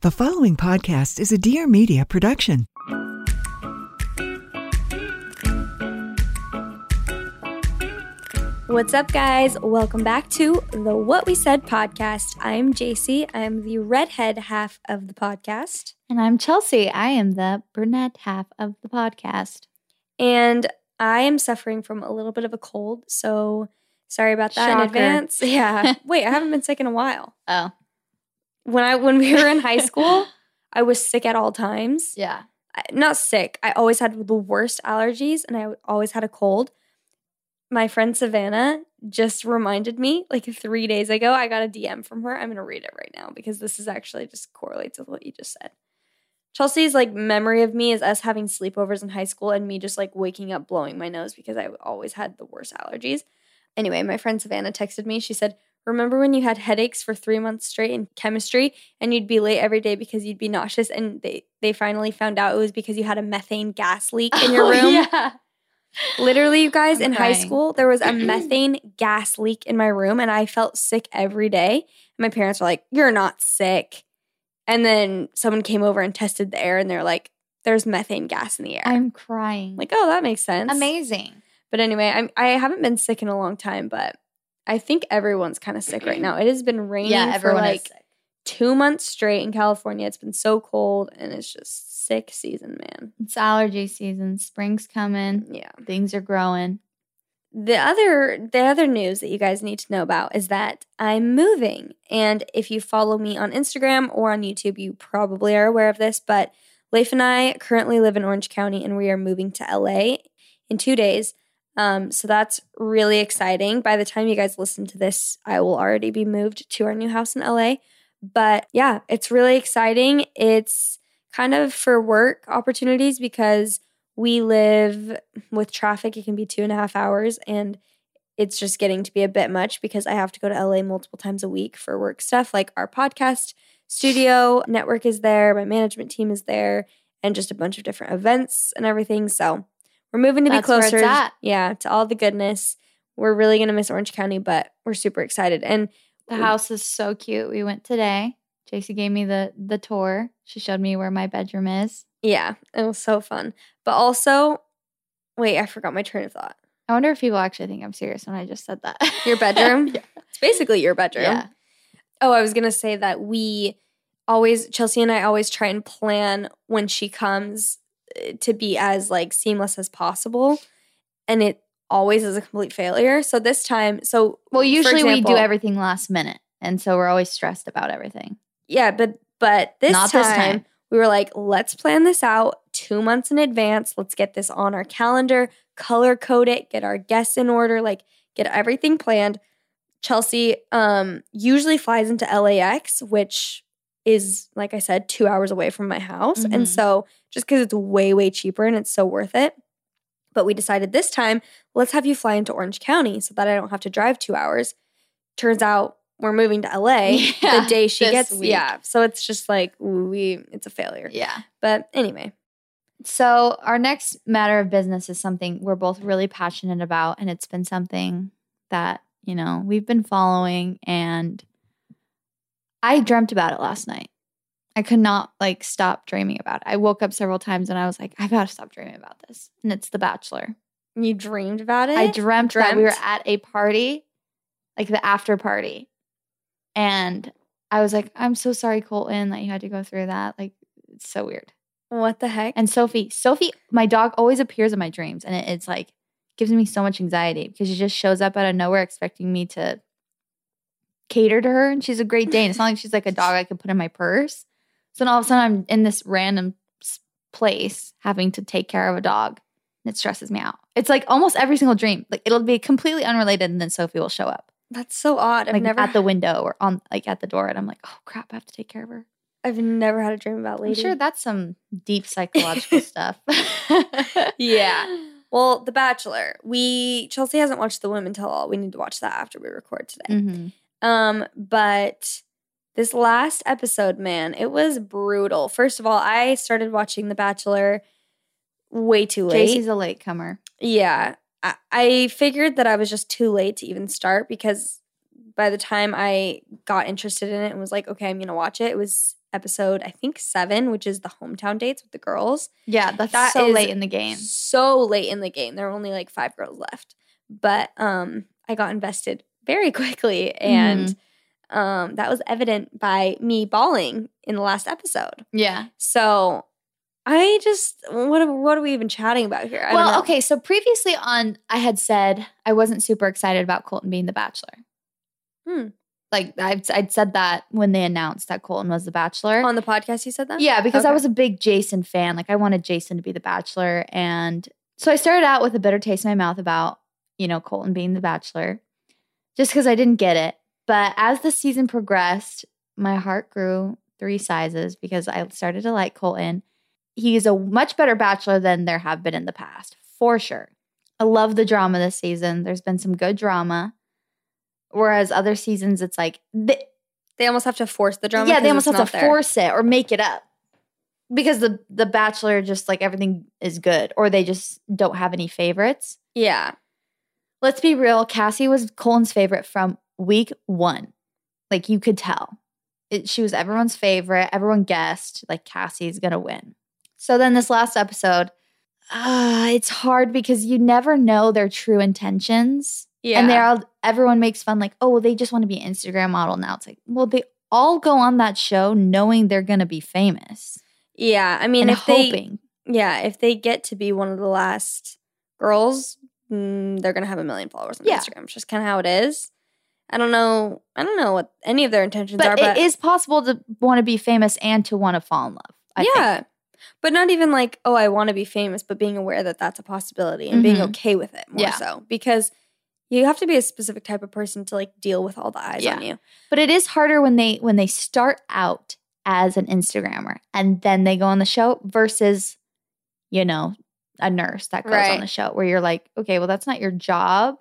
The following podcast is a Dear Media production. What's up, guys? Welcome back to the What We Said podcast. I'm Jaci. I'm the redhead half of the podcast. And I'm Chelsey. I am the brunette half of the podcast. And I am suffering from a little bit of a cold. So sorry about that in advance. Yeah. Wait, I haven't been sick in a while. Oh, When I when we were in high school, I was sick at all times. yeah. I- Not sick. I always had the worst allergies and I always had a cold. My friend Savannah just reminded me like three days ago. I got a DM from her. I'm going to read it right now because this is actually just correlates with what you just said. Chelsey's like memory of me is us having sleepovers in high school and me just like waking up blowing my nose because I always had the worst allergies. Anyway, my friend Savannah texted me. She said, Remember when you had headaches for three months straight in chemistry and you'd be late every day because you'd be nauseous? And they, they finally found out it was because you had a methane gas leak in your Oh, room. Yeah. Literally, you guys, I'm in high school, there was a methane gas leak in my room and I felt sick every day. My parents were like, You're not sick. And then someone came over and tested the air and they're like, There's methane gas in the air. I'm crying. like, Oh, that makes sense. amazing. But anyway, I'm, I haven't been sick in a long time, but I think everyone's kind of sick right now. It has been raining Yeah, for like two months straight in California. It's been so cold and it's just sick season, man. It's allergy season. Spring's coming. Yeah. Things are growing. The other the other news that you guys need to know about is that I'm moving. And if you follow me on Instagram or on YouTube, you probably are aware of this, but Leif and I currently live in Orange County and we are moving to LA in 2 days. Um, so that's really exciting. By the time you guys listen to this, I will already be moved to our new house in LA. But yeah, it's really exciting. It's kind of for work opportunities because we live with traffic. It can be two and a half hours, and it's just getting to be a bit much because I have to go to LA multiple times a week for work stuff like our podcast studio network is there, my management team is there, and just a bunch of different events and everything. So we're moving to That's be closer, yeah, to all the goodness. We're really gonna miss Orange County, but we're super excited. And The house is so cute. We went today. Jaci gave me the the tour. She showed me where my bedroom is. yeah, it was so fun. But also, wait, I forgot my train of thought. I wonder if people actually think I'm serious when I just said that. Your bedroom? yeah. It's basically your bedroom. Yeah. Oh, I was gonna say that we always Chelsey and I always try and plan when she comes to be as like seamless as possible, and it always is a complete failure. So this time, so Well, usually we do everything last minute. And so we're always stressed about everything. Yeah, but but this Not time, this time. we were like, let's plan this out two months in advance. Let's get this on our calendar, color code it, get our guests in order, like get everything planned. Chelsey um usually flies into LAX, which is like I said, two hours away from my house. Mhm. And so just because it's way, way cheaper and it's so worth it. But we decided this time, let's have you fly into Orange County so that I don't have to drive two hours. Turns out we're moving to LA Yeah, the day she gets week. yeah. So it's just like we it's a failure. Yeah. But anyway, So, our next matter of business is something we're both really passionate about. And it's been something that, you know, we've been following. And I dreamt about it last night. I could not like stop dreaming about it. I woke up several times and I was like, I've gotta stop dreaming about this. And it's The Bachelor. you dreamed about it. I dreamt, that we were at a party, like the after party. And I was like, I'm so sorry, Colton, that you had to go through that. Like, It's so weird. What the heck? And Sophie, Sophie, my dog always appears in my dreams, and it, it's like gives me so much anxiety because she just shows up out of nowhere expecting me to cater to her, and she's a Great Dane. It's not like she's like a dog I could put in my purse. So then all of a sudden, I'm in this random place having to take care of a dog, and it stresses me out. It's like almost every single dream. Like it'll be completely unrelated, and then Sophie will show up, That's so odd. I've like never at the window or on like at the door, and I'm like, oh crap, I have to take care of her. I've never had a dream about I'm lady. sure that's some deep psychological stuff. Yeah. Well, The Bachelor. We Chelsey hasn't watched The Women Tell All. We need to watch that after we record today. Mhm. Um, but this last episode, man, it was brutal. First of all, I started watching The Bachelor way too late. Jaci's a latecomer. Yeah. I, I figured that I was just too late to even start because by the time I got interested in it and was like, okay, I'm going to watch it, it was episode, I think seven, which is the hometown dates with the girls. Yeah, that's That so late in the game. So late in the game. There were only like five girls left. But um, I got invested very quickly. And um, that was evident by me bawling in the last episode. Yeah. So I just, what, what are we even chatting about here? I don't Well, okay. So previously on, I had said I wasn't super excited about Colton being the Bachelor. Hmm. Like I'd, I'd said that when they announced that Colton was the Bachelor. On the podcast, you said that? yeah, because I was a big Jason fan. Like I wanted Jason to be the Bachelor, and so I started out with a bitter taste in my mouth about you know Colton being the Bachelor, just because I didn't get it. But as the season progressed, my heart grew three sizes because I started to like Colton. He's a much better Bachelor than there have been in the past, for sure. I love the drama this season. There's been some good drama. Whereas other seasons, it's like th- They almost have to force the drama. Yeah, they almost have to there. force it or make it up because the the Bachelor just like everything is good, or they just don't have any favorites. Yeah. Let's be real. Cassie was Colton's favorite from week one. Like you could tell, it, she was everyone's favorite. Everyone guessed like Cassie's gonna win. So then this last episode, uh, it's hard because you never know their true intentions. Yeah. And they're all, everyone makes fun, like, oh, well, they just want to be an Instagram model now. It's like, well, they all go on that show knowing they're going to be famous yeah. I mean, if they, yeah, if they get to be one of the last girls, mm, they're gonna have a million followers on Yeah. Instagram. It's just kind of how it is. I don't know. I don't know what any of their intentions are, but but it is possible to want to be famous and to want to fall in love. I think. yeah. But not even like, oh, I want to be famous, but being aware that that's a possibility and being Mhm. okay with it more Yeah. so because you have to be a specific type of person to like deal with all the eyes Yeah. on you. But it is harder when they when they start out as an Instagrammer and then they go on the show versus, you know, a nurse that goes Right. on the show where you're like, okay, well, that's not your job.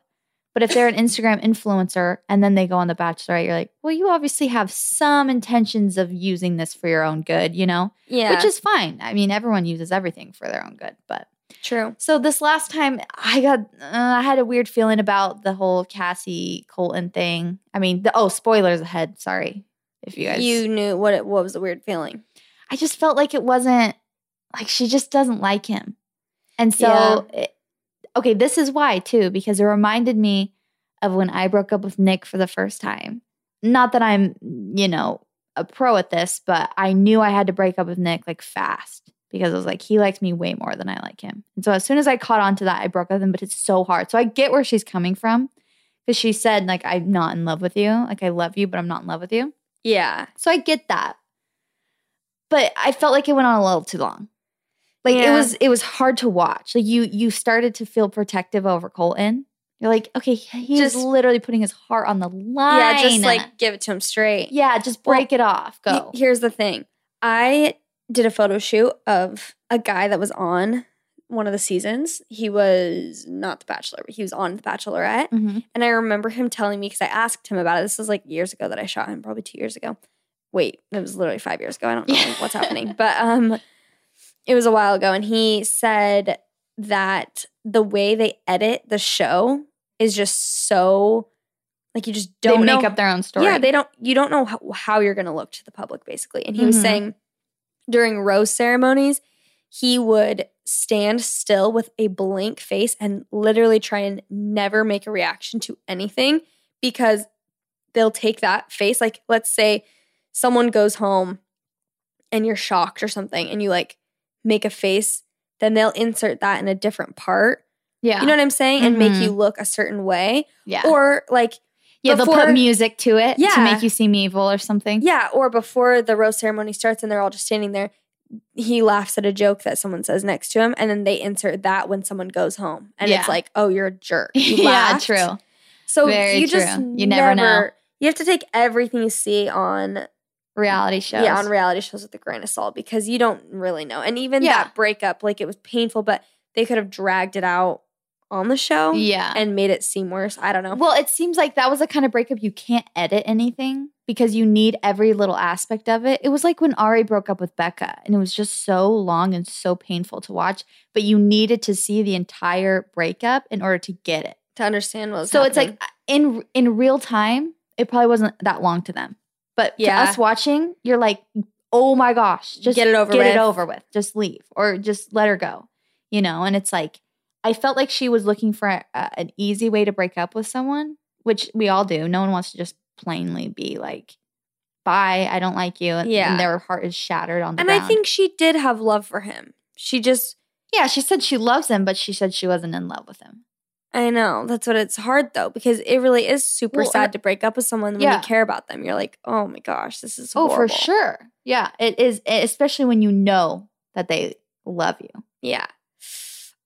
But if they're an Instagram influencer and then they go on The Bachelorette, you're like, well, you obviously have some intentions of using this for your own good, you know, Yeah, which is fine. I mean, everyone uses everything for their own good, but true. so this last time, I got uh, I had a weird feeling about the whole Cassie Colton thing. I mean, the, oh, spoilers ahead. Sorry if you guys. You knew what it what was the weird feeling. I just felt like it wasn't like she just doesn't like him, and so it- okay, this is why too because it reminded me of when I broke up with Nick for the first time. Not that I'm you know a pro at this, but I knew I had to break up with Nick like fast because I was like, he likes me way more than I like him. And so as soon as I caught on to that, I broke up with him, but it's so hard. So I get where she's coming from because she said, like, I'm not in love with you. Like, I love you, but I'm not in love with you. Yeah, So I get that. But I felt like it went on a little too long. Like it was it was hard to watch. Like you you started to feel protective over Colton. You're like, okay, he's Just- literally putting his heart on the line. yeah. Just like give it to him straight. yeah, just Well, break it off. Go. here's the thing. I did a photo shoot of a guy that was on one of the seasons. He was not the Bachelor, but he was on the Bachelorette. Mhm. And I remember him telling me because I asked him about it. This was like years ago that I shot him, probably two years ago. Wait, it was literally five years ago. I don't know what's happening, but um, it was a while ago, and he said that the way they edit the show is just so like you just don't make know up their own story. yeah, they don't. You don't know how, how you're going to look to the public, basically. And he was Mhm. saying during rose ceremonies, he would stand still with a blank face and literally try and never make a reaction to anything because they'll take that face. Like, let's say someone goes home and you're shocked or something and you like make a face, then they'll insert that in a different part. Yeah. You know what I'm saying? And make you mm-hmm. look a certain way. yeah. Or like yeah, they'll put music to it yeah. to make you seem evil or something. Yeah, or before the rose ceremony starts and they're all just standing there, he laughs at a joke that someone says next to him, and then they insert that when someone goes home. And Yeah. it's like, oh, you're a jerk. You yeah, true. So Very you just true. You never know. You have to take everything you see on Reality shows. yeah on reality shows with a grain of salt because you don't really know. And even Yeah. that breakup, like it was painful, but they could have dragged it out on the show Yeah. and made it seem worse. I don't know. Well, it seems like that was the kind of breakup you can't edit anything because you need every little aspect of it. It was like when Arie broke up with Becca and it was just so long and so painful to watch, but you needed to see the entire breakup in order to get it. to understand what was So it's like uh, in in real time, it probably wasn't that long to them. But Yeah. to us watching, you're like, "Oh my gosh, just Get it over get with. it over with. Just leave or just let her go." You know, and it's like I felt like she was looking for a, an easy way to break up with someone, which we all do. No one wants to just plainly be like, "Bye, I don't like you," and, Yeah. and their heart is shattered on the and ground. I think she did have love for him. She just yeah, she said she loves him, but she said she wasn't in love with him. I know. That's what it's hard though, because it really is super Well, sad to break up with someone when yeah. you care about them. You're like, oh my gosh, this is Oh, for sure. Yeah, it is, especially when you know that they love you. Yeah.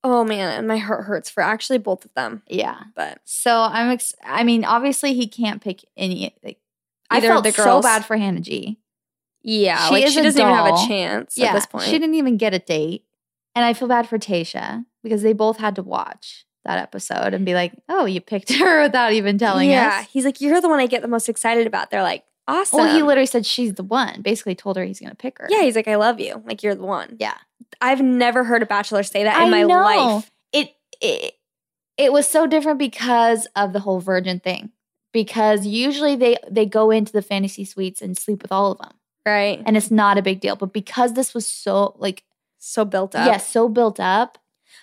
Oh man, and my heart hurts for actually both of them. Yeah. But So I'm. Ex- I mean, obviously he can't pick any. Like, I Either of felt the so bad for Hannah G. yeah, She like she doesn't even have a chance yeah, at this point. she didn't even get a date, and I feel bad for Tayshia because they both had to watch that episode and be like, "Oh, you picked her without even telling yeah, us." Yeah. He's like, you're the one I get the most excited about. They're like, awesome. Well, he literally said she's the one. Basically, told her he's going to pick her. yeah, he's like, I love you. Like you're the one. Yeah. I've never heard a bachelor say that in I my know. life. It it it was so different because of the whole virgin thing. Because usually they they go into the fantasy suites and sleep with all of them, Right. and it's not a big deal. But because this was so like So built up. yeah so built up,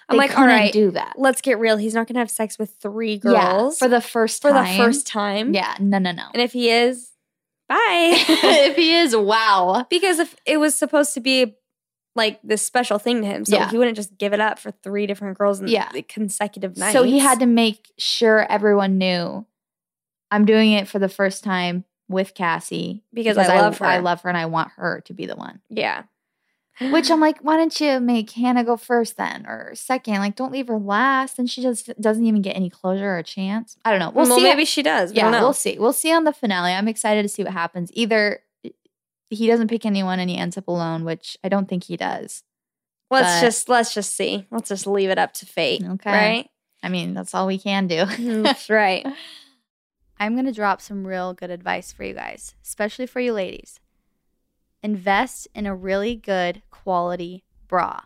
I'm they like, all couldn't do that. let's get real. He's not gonna have sex with three Yeah, girls for the first for time. the first time. Yeah, no, no, no. And if he is, bye. if he is, wow. because if it was supposed to be like this special thing to him, so Yeah. he wouldn't just give it up for three different girls in Yeah. the consecutive nights. So he had to make sure everyone knew I'm doing it for the first time with Cassie Because I love her. I love her and I want her to be the one. yeah. Which I'm like, why don't you make Hannah go first then or second? Like, don't leave her last. And she just doesn't even get any closure or a chance. I don't know. We'll, well, see. maybe she does. We yeah, we'll see. We'll see on the finale. I'm excited to see what happens. Either he doesn't pick anyone and he ends up alone, which I don't think he does. let's but- just let's just see. Let's just leave it up to fate. Okay. Right. I mean, that's all we can do. Mm-hmm, that's right. I'm going to drop some real good advice for you guys, especially for you ladies. Invest in a really good quality bra.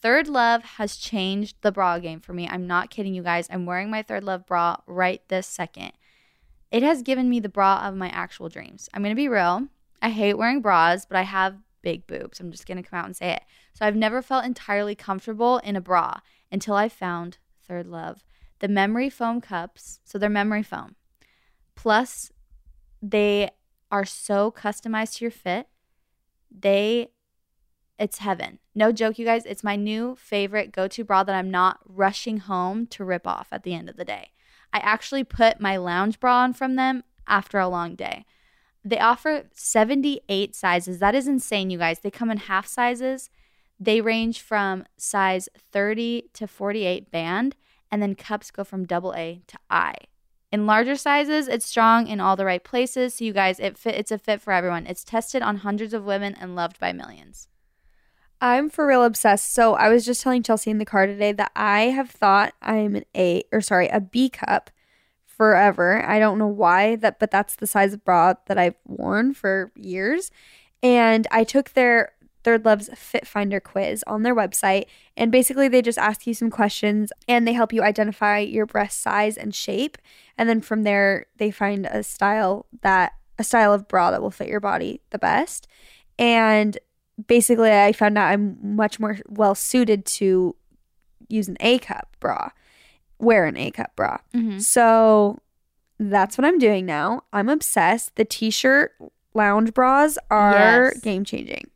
Third Love has changed the bra game for me. I'm not kidding you guys. I'm wearing my Third Love bra right this second. It has given me the bra of my actual dreams. I'm going to be real. I hate wearing bras, but I have big boobs. I'm just going to come out and say it. So I've never felt entirely comfortable in a bra until I found Third Love. The memory foam cups, so they're memory foam. Plus, they are so customized to your fit. They, it's heaven. No joke, you guys. It's my new favorite go to bra that I'm not rushing home to rip off at the end of the day. I actually put my lounge bra on from them after a long day. They offer 78 sizes. That is insane, you guys. They come in half sizes. They range from size 30 to 48 band, and then cups go from double A to I. In larger sizes, it's strong in all the right places. So you guys, it fit, it's a fit for everyone. It's tested on hundreds of women and loved by millions. I'm for real obsessed. So I was just telling Chelsey in the car today that I have thought I'm an A or sorry, a B cup forever. I don't know why that but that's the size of bra that I've worn for years. And I took their Third Love's Fit Finder quiz on their website and basically they just ask you some questions and they help you identify your breast size and shape and then from there they find a style that a style of bra that will fit your body the best. And basically I found out I'm much more well suited to use an A cup bra, wear an A cup bra. Mm-hmm. So that's what I'm doing now. I'm obsessed. The t-shirt lounge bras are Yes. game changing.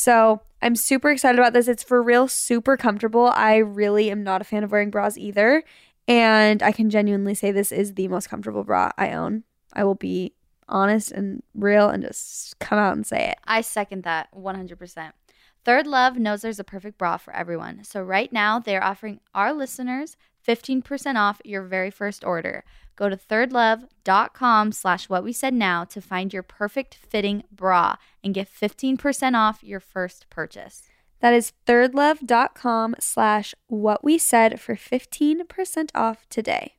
So I'm super excited about this. It's for real super comfortable. I really am not a fan of wearing bras either. And I can genuinely say this is the most comfortable bra I own. I will be honest and real and just come out and say it. I second that 100%. Third Love knows there's a perfect bra for everyone. So right now, they're offering our listeners 15% off your very first order. Go to thirdlove.com slash what we said now to find your perfect fitting bra and get 15% off your first purchase. That is thirdlove.com slash what we said for 15% off today.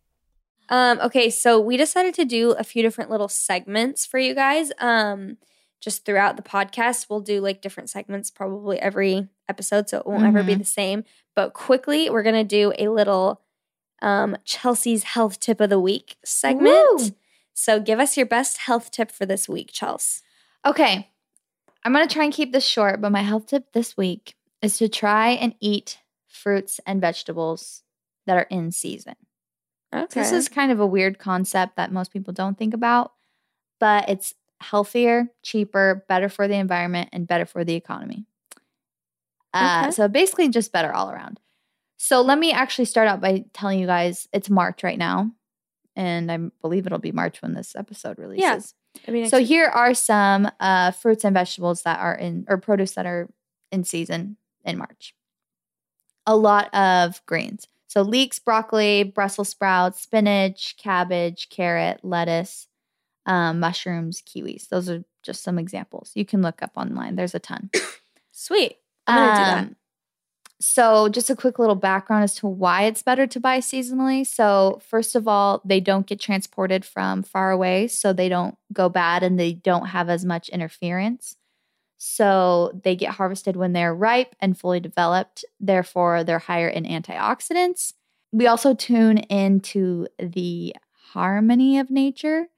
Um, okay, so we decided to do a few different little segments for you guys. Um, just throughout the podcast, we'll do like different segments probably every episode, so it won't ever be Mhm. the same. But quickly, we're gonna do a little um, Chelsey's health tip of the week segment. Woo! So give us your best health tip for this week, Chelsey. Okay, I'm going to try and keep this short, but my health tip this week is to try and eat fruits and vegetables that are in season. Okay. This is kind of a weird concept that most people don't think about, but it's healthier, cheaper, better for the environment, and better for the economy. Uh, Okay. So basically, just better all around. So let me actually start out by telling you guys it's March right now, and I believe it'll be March when this episode releases. I mean, So here are some uh, fruits and vegetables that are in, or produce that are in season in March. A lot of greens. So leeks, broccoli, Brussels sprouts, spinach, cabbage, carrot, lettuce, um, mushrooms, kiwis. Those are just some examples. You can look up online. There's a ton. sweet. I'm gonna do that. So, just a quick little background as to why it's better to buy seasonally. So, first of all, they don't get transported from far away, so they don't go bad and they don't have as much interference. So, they get harvested when they're ripe and fully developed. Therefore, they're higher in antioxidants. We also tune into the harmony of nature.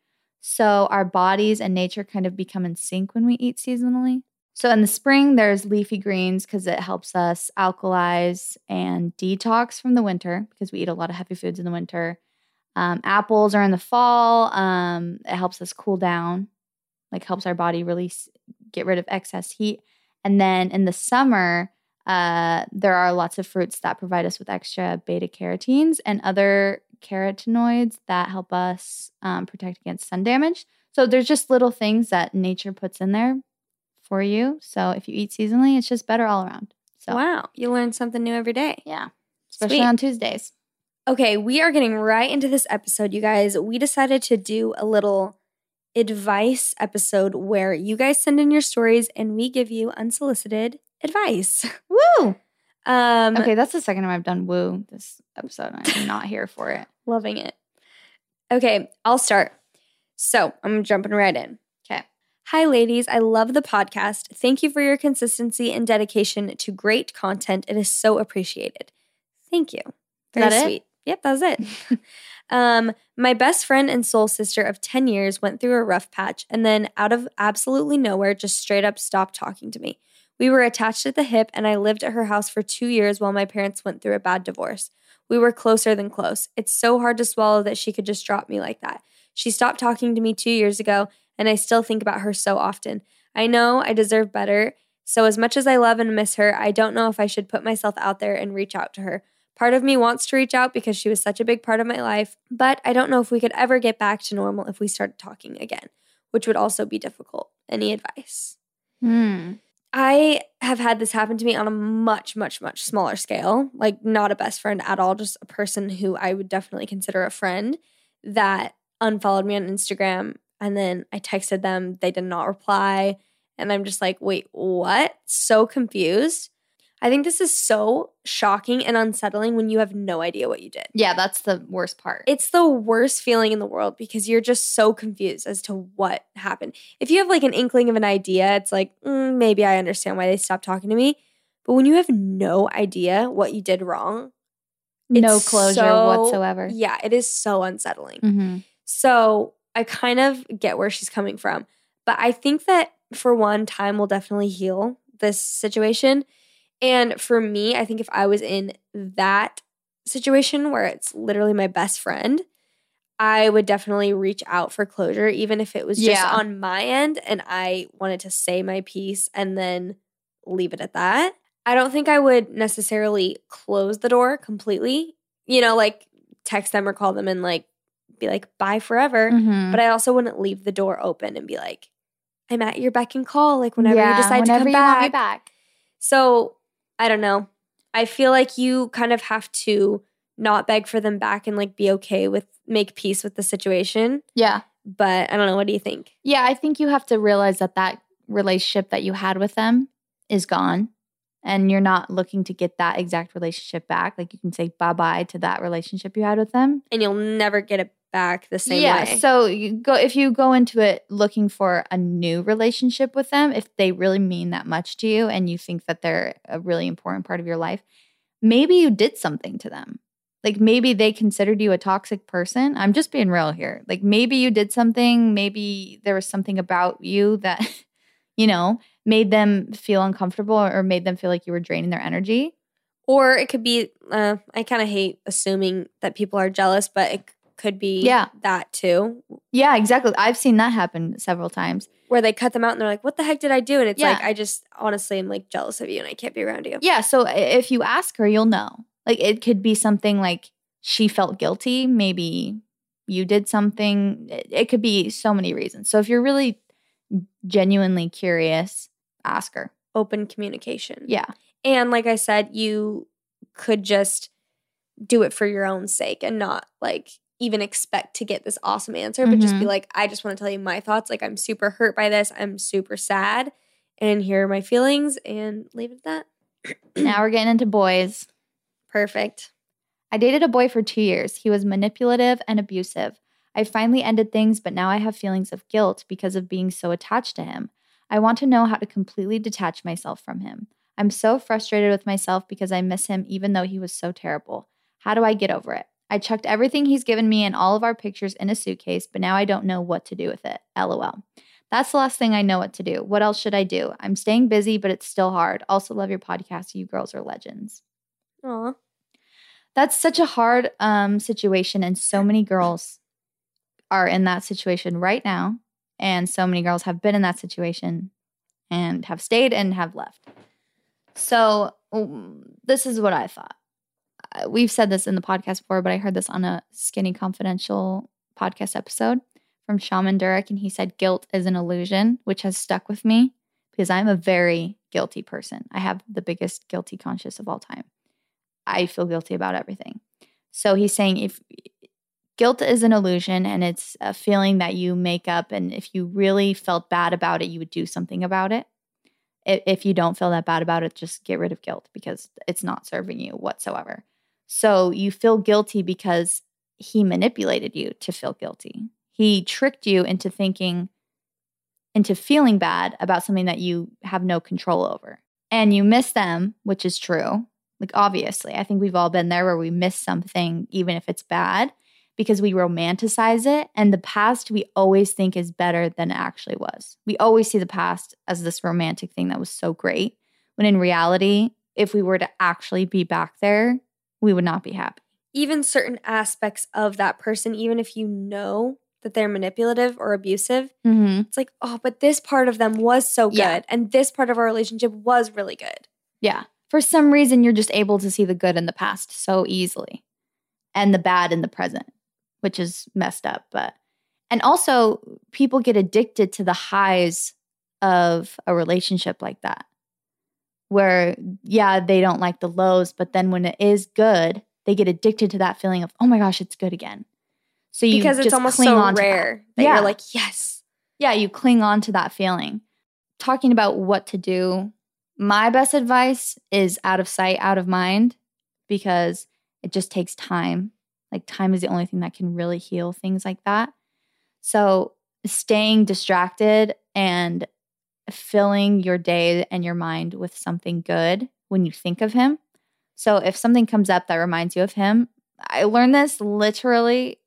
So, our bodies and nature kind of become in sync when we eat seasonally. So in the spring, there's leafy greens because it helps us alkalize and detox from the winter because we eat a lot of heavy foods in the winter. Um, apples are in the fall. Um, it helps us cool down, like helps our body release, get rid of excess heat. And then in the summer, uh, there are lots of fruits that provide us with extra beta carotenes and other carotenoids that help us um, protect against sun damage. So there's just little things that nature puts in there for you. So if you eat seasonally, it's just better all around. So Wow, you learn something new every day. yeah, especially Sweet. on Tuesdays. Okay, we are getting right into this episode, you guys. We decided to do a little advice episode where you guys send in your stories and we give you unsolicited advice. Woo! Um, Okay, that's the second time I've done woo this episode. I'm not here for it. loving it. Okay, I'll start. So I'm jumping right in. Hi, ladies. I love the podcast. Thank you for your consistency and dedication to great content. It is so appreciated. Thank you. Very that it? sweet. Yep, that was it. um, my best friend and soul sister of 10 years went through a rough patch and then, out of absolutely nowhere, just straight up stopped talking to me. We were attached at the hip, and I lived at her house for two years while my parents went through a bad divorce. We were closer than close. It's so hard to swallow that she could just drop me like that. She stopped talking to me two years ago, and I still think about her so often. I know I deserve better. So, as much as I love and miss her, I don't know if I should put myself out there and reach out to her. Part of me wants to reach out because she was such a big part of my life, but I don't know if we could ever get back to normal if we started talking again, which would also be difficult. Any advice? Hmm. I have had this happen to me on a much, much, much smaller scale. Like, not a best friend at all, just a person who I would definitely consider a friend that unfollowed me on Instagram. And then I texted them, they did not reply. And I'm just like, wait, what? So confused. I think this is so shocking and unsettling when you have no idea what you did. Yeah, that's the worst part. It's the worst feeling in the world because you're just so confused as to what happened. If you have like an inkling of an idea, it's like, mm, maybe I understand why they stopped talking to me. But when you have no idea what you did wrong, no closure so- whatsoever. yeah, it is so unsettling. hmm So I kind of get where she's coming from. But I think that for one, time will definitely heal this situation. And for me, I think if I was in that situation where it's literally my best friend, I would definitely reach out for closure, even if it was just Yeah. on my end and I wanted to say my piece and then leave it at that. I don't think I would necessarily close the door completely, you know, like text them or call them and like be like, bye forever. Mhm. But I also wouldn't leave the door open and be like, I'm at your beck and call, like whenever you Yeah, decide to come you want back. back. So I don't know. I feel like you kind of have to not beg for them back and like be okay with make peace with the situation. Yeah. But I don't know. What do you think? Yeah, I think you have to realize that that relationship that you had with them is gone and you're not looking to get that exact relationship back. Like you can say bye bye to that relationship you had with them. And you'll never get it back the same yeah, way. so you go if you go into it looking for a new relationship with them, if they really mean that much to you and you think that they're a really important part of your life, maybe you did something to them. Like maybe they considered you a toxic person. I'm just being real here. Like maybe you did something, maybe there was something about you that you know, made them feel uncomfortable or made them feel like you were draining their energy. or it could be. Uh, I kind of hate assuming that people are jealous, but it could be Yeah. that too, Yeah, exactly. I've seen that happen several times. where they cut them out and they're like, "What the heck did I do?" And it's Yeah. like, I just honestly am like jealous of you and I can't be around you. Yeah, so if you ask her, you'll know. Like it could be something like she felt guilty, maybe you did something. It, it could be so many reasons. So if you're really genuinely curious, ask her. Open communication. Yeah. And like I said, you could just do it for your own sake and not like even expect to get this awesome answer, but just be Mhm. like, I just want to tell you my thoughts. Like, I'm super hurt by this. I'm super sad. And here are my feelings and leave it at that. now we're getting into boys. Perfect. I dated a boy for two years. He was manipulative and abusive. I finally ended things, but now I have feelings of guilt because of being so attached to him. I want to know how to completely detach myself from him. I'm so frustrated with myself because I miss him even though he was so terrible. How do I get over it? I chucked everything he's given me and all of our pictures in a suitcase, but now I don't know what to do with it. LOL. That's the last thing I know what to do. What else should I do? I'm staying busy, but it's still hard. Also, love your podcast. You girls are legends Aw. that's such a hard um, situation and so many girls are in that situation right now and so many girls have been in that situation and have stayed and have left so this is what i thought Uh, we've said this in the podcast before but i heard this on a skinny confidential podcast episode from shaman durek and he said guilt is an illusion which has stuck with me because i'm a very guilty person i have the biggest guilty conscious of all time I feel guilty about everything. So he's saying if guilt is an illusion and it's a feeling that you make up, and if you really felt bad about it, you would do something about it. If you don't feel that bad about it, just get rid of guilt because it's not serving you whatsoever. So you feel guilty because he manipulated you to feel guilty. He tricked you into thinking, into feeling bad about something that you have no control over. And you miss them, which is true. Like, obviously, I think we've all been there where we miss something, even if it's bad, because we romanticize it. And the past we always think is better than it actually was. We always see the past as this romantic thing that was so great. When in reality, if we were to actually be back there, we would not be happy. Even certain aspects of that person, even if you know that they're manipulative or abusive, Mm-hmm. it's like, oh, but this part of them was so good. Yeah. And this part of our relationship was really good. Yeah. For some reason, you're just able to see the good in the past so easily and the bad in the present, which is messed up. But, and also, people get addicted to the highs of a relationship like that, where, yeah, they don't like the lows, but then when it is good, they get addicted to that feeling of, oh my gosh, it's good again. So you because it's almost so to that. rare that, Yeah. you're like, yes. yeah, you cling on to that feeling. Talking about what to do, my best advice is out of sight, out of mind, because it just takes time. Like, time is the only thing that can really heal things like that. So, staying distracted and filling your day and your mind with something good when you think of him. So, if something comes up that reminds you of him, I learned this literally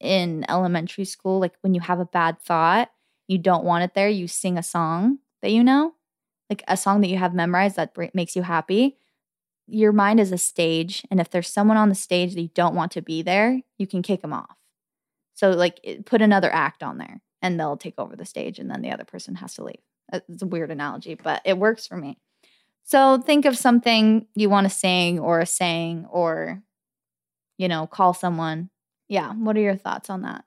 in elementary school. Like, when you have a bad thought, you don't want it there, you sing a song that you know, like a song that you have memorized that makes you happy. Your mind is a stage. And if there's someone on the stage that you don't want to be there, you can kick them off. So, like, put another act on there and they'll take over the stage and then the other person has to leave. Uh, It's a weird analogy, but it works for me. So think of something you want to sing or a saying or, you know, call someone. Yeah. What are your thoughts on that?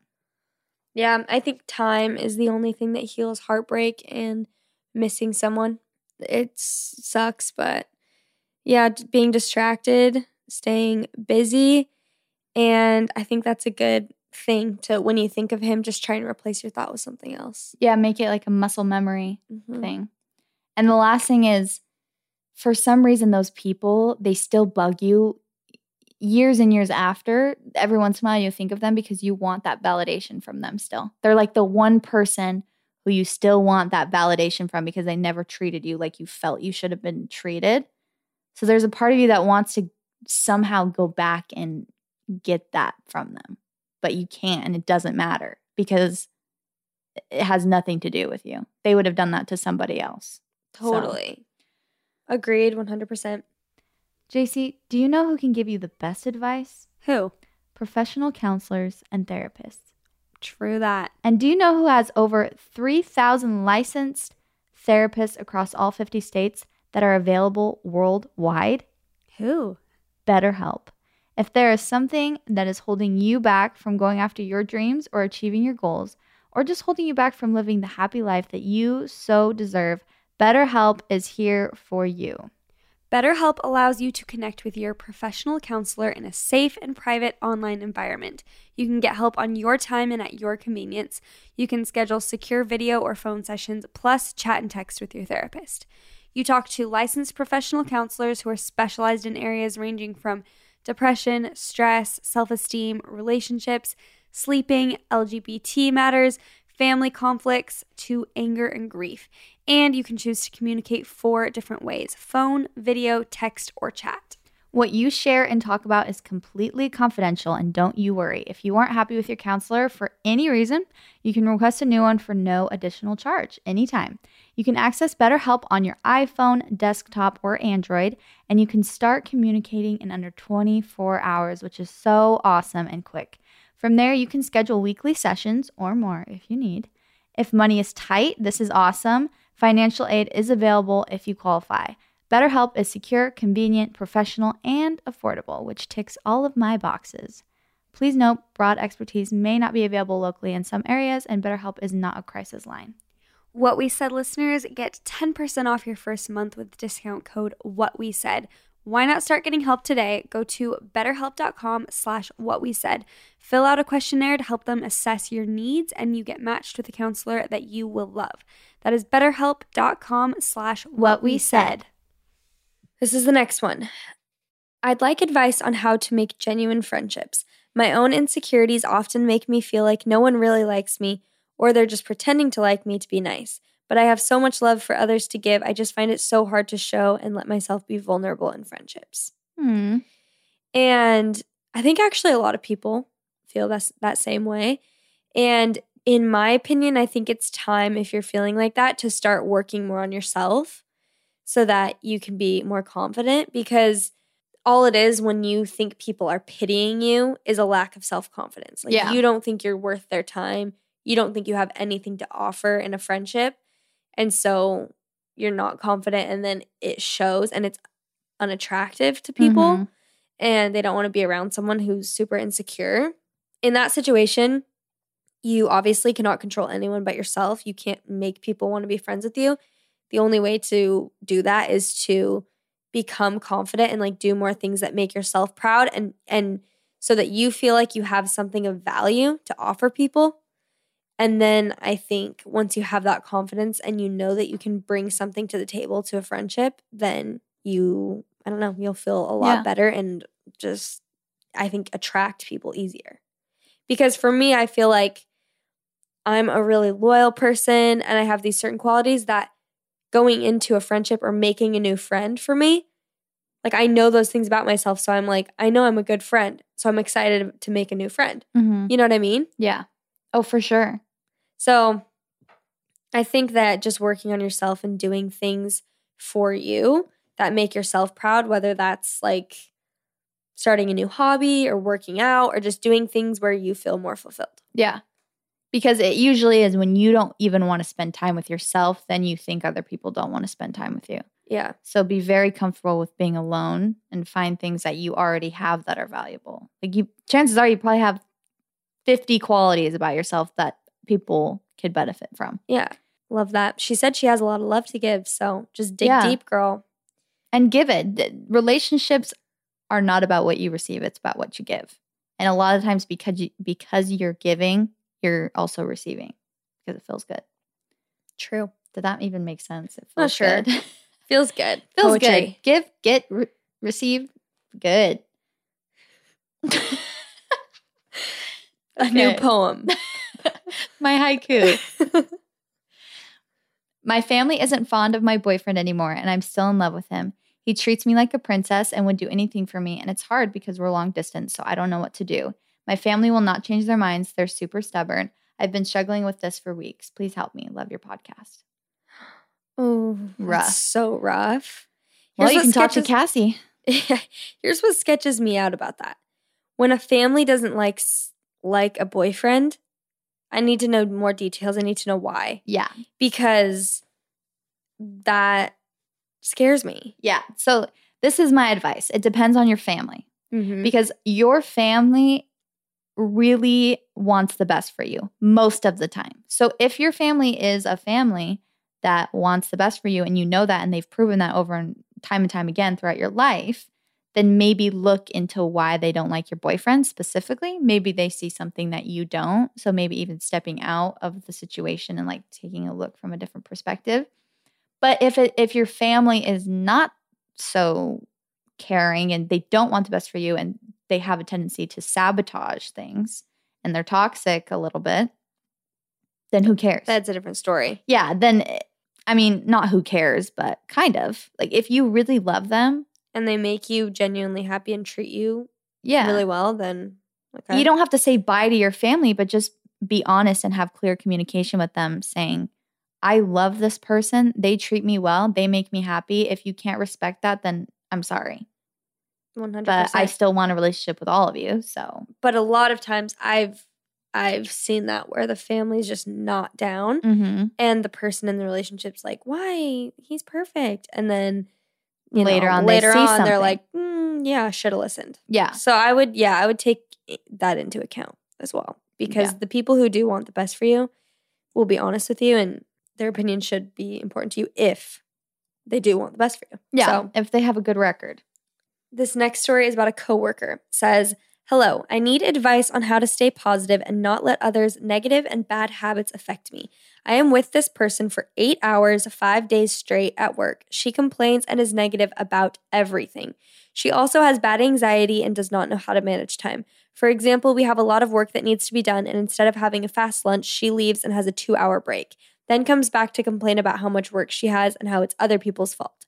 Yeah, I think time is the only thing that heals heartbreak and missing someone. It sucks, but yeah, being distracted, staying busy, and I think that's a good thing to when you think of him, just try and replace your thought with something else. Yeah. Make it like a muscle memory Mhm. thing. And the last thing is for some reason, those people, they still bug you years and years after. Every once in a while, you think of them because you want that validation from them still. They're like the one person who you still want that validation from because they never treated you like you felt you should have been treated. So there's a part of you that wants to somehow go back and get that from them, but you can't, and it doesn't matter because it has nothing to do with you. They would have done that to somebody else. So- Totally. Agreed, 100%. Jaci, do you know who can give you the best advice? Who? Professional counselors and therapists. True that. And do you know who has over 3,000 licensed therapists across all 50 states that are available worldwide? Who? BetterHelp. If there is something that is holding you back from going after your dreams or achieving your goals, or just holding you back from living the happy life that you so deserve, BetterHelp is here for you. BetterHelp allows you to connect with your professional counselor in a safe and private online environment. You can get help on your time and at your convenience. You can schedule secure video or phone sessions, plus chat and text with your therapist. You talk to licensed professional counselors who are specialized in areas ranging from depression, stress, self esteem, relationships, sleeping, LGBT matters, family conflicts, to anger and grief. And you can choose to communicate four different ways phone, video, text, or chat. What you share and talk about is completely confidential, and don't you worry. If you aren't happy with your counselor for any reason, you can request a new one for no additional charge anytime. You can access BetterHelp on your iPhone, desktop, or Android, and you can start communicating in under 24 hours, which is so awesome and quick. From there, you can schedule weekly sessions or more if you need. If money is tight, this is awesome. Financial aid is available if you qualify. BetterHelp is secure, convenient, professional, and affordable, which ticks all of my boxes. Please note, broad expertise may not be available locally in some areas, and BetterHelp is not a crisis line. What We Said listeners get 10% off your first month with discount code What We Said. Why not start getting help today? Go to betterhelp.com slash what we said. Fill out a questionnaire to help them assess your needs and you get matched with a counselor that you will love. That is betterhelp.com slash what we said. This is the next one. I'd like advice on how to make genuine friendships. My own insecurities often make me feel like no one really likes me, or they're just pretending to like me to be nice. But I have so much love for others to give, I just find it so hard to show and let myself be vulnerable in friendships. Hmm. And I think actually a lot of people feel that that same way. And in my opinion, I think it's time if you're feeling like that to start working more on yourself so that you can be more confident because all it is when you think people are pitying you is a lack of self-confidence. Like Yeah. you don't think you're worth their time. You don't think you have anything to offer in a friendship. And so you're not confident and then it shows and it's unattractive to people Mhm. and they don't want to be around someone who's super insecure. In that situation, you obviously cannot control anyone but yourself. You can't make people want to be friends with you. The only way to do that is to become confident and like do more things that make yourself proud and and so that you feel like you have something of value to offer people. And then I think once you have that confidence and you know that you can bring something to the table to a friendship, then you, I don't know, you'll feel a lot Yeah. better and just, I think, attract people easier. Because for me, I feel like I'm a really loyal person and I have these certain qualities that going into a friendship or making a new friend for me, like I know those things about myself. So I'm like, I know I'm a good friend. So I'm excited to make a new friend. Mhm. You know what I mean? Yeah. Oh, for sure. So I think that just working on yourself and doing things for you that make yourself proud, whether that's like starting a new hobby or working out or just doing things where you feel more fulfilled. Yeah. Because it usually is when you don't even want to spend time with yourself, then you think other people don't want to spend time with you. Yeah. So be very comfortable with being alone and find things that you already have that are valuable. Like you chances are you probably have 50 qualities about yourself that people could benefit from. Yeah. Love that. She said she has a lot of love to give. So just dig Yeah. deep, girl. And give it. Relationships are not about what you receive, it's about what you give. And a lot of times because you because you're giving, you're also receiving because it feels good. True. Did that even make sense? It Not feels sure. good. Feels good. feels Poetry. good. Give, get, re- receive, good. A new poem. My haiku. my family isn't fond of my boyfriend anymore, and I'm still in love with him. He treats me like a princess and would do anything for me, and it's hard because we're long distance, so I don't know what to do. My family will not change their minds. They're super stubborn. I've been struggling with this for weeks. Please help me. Love your podcast. Oh, Rough. So rough. Well, you can talk to Cassie. Here's what sketches me out about that. When a family doesn't like like a boyfriend, I need to know more details. I need to know why Yeah. because that scares me. Yeah. So this is my advice. It depends on your family. Mm-hmm. because your family really wants the best for you most of the time. So if your family is a family that wants the best for you and you know that and they've proven that over and time and time again throughout your life, then maybe look into why they don't like your boyfriend specifically. Maybe they see something that you don't. So maybe even stepping out of the situation and like taking a look from a different perspective. But if it, if your family is not so caring and they don't want the best for you and they have a tendency to sabotage things and they're toxic a little bit, then who cares? That's a different story. yeah, then I mean, not who cares, but kind of. Like if you really love them, And they make you genuinely happy and treat you yeah. really well, then okay. You don't have to say bye to your family, but just be honest and have clear communication with them saying, I love this person. They treat me well. They make me happy. If you can't respect that, then I'm sorry. 100%. But I still want a relationship with all of you. So, but a lot of times I've I've seen that where the family's just not down mm-hmm. and the person in the relationship's like, "Why? He's perfect." And then you Later know, on, later see on something. they're like, mm, "Yeah, should have listened." yeah. So I would, yeah, I would take that into account as well because Yeah. the people who do want the best for you will be honest with you, and their opinion should be important to you if they do want the best for you. Yeah. So if they have a good record. This next story is about a coworker. Says, "Hello, I need advice on how to stay positive and not let others' negative and bad habits affect me. I am with this person for 8 hours, 5 days straight at work. She complains and is negative about everything. She also has bad anxiety and does not know how to manage time. For example, we have a lot of work that needs to be done and instead of having a fast lunch, she leaves and has a 2-hour break. Then comes back to complain about how much work she has and how it's other people's fault.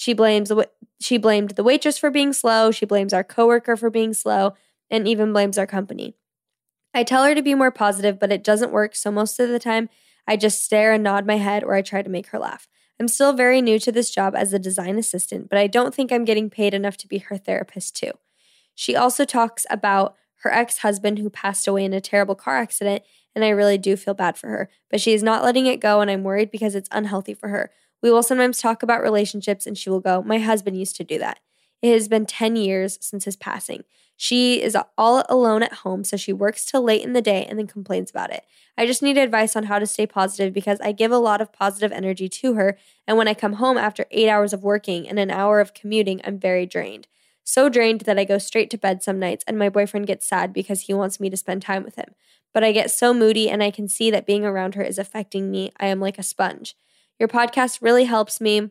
She blames the she blamed the waitress for being slow, she blames our coworker for being slow, and even blames our company. I tell her to be more positive, but it doesn't work, so most of the time I just stare and nod my head or I try to make her laugh. I'm still very new to this job as a design assistant, but I don't think I'm getting paid enough to be her therapist too. She also talks about her ex husband who passed away in a terrible car accident, and I really do feel bad for her. But she is not letting it go, and I'm worried because it's unhealthy for her. We will sometimes talk about relationships, and she will go, My husband used to do that. It has been 10 years since his passing. She is all alone at home, so she works till late in the day and then complains about it. I just need advice on how to stay positive because I give a lot of positive energy to her, and when I come home after eight hours of working and an hour of commuting, I'm very drained. So drained that I go straight to bed some nights, and my boyfriend gets sad because he wants me to spend time with him. But I get so moody, and I can see that being around her is affecting me. I am like a sponge. Your podcast really helps me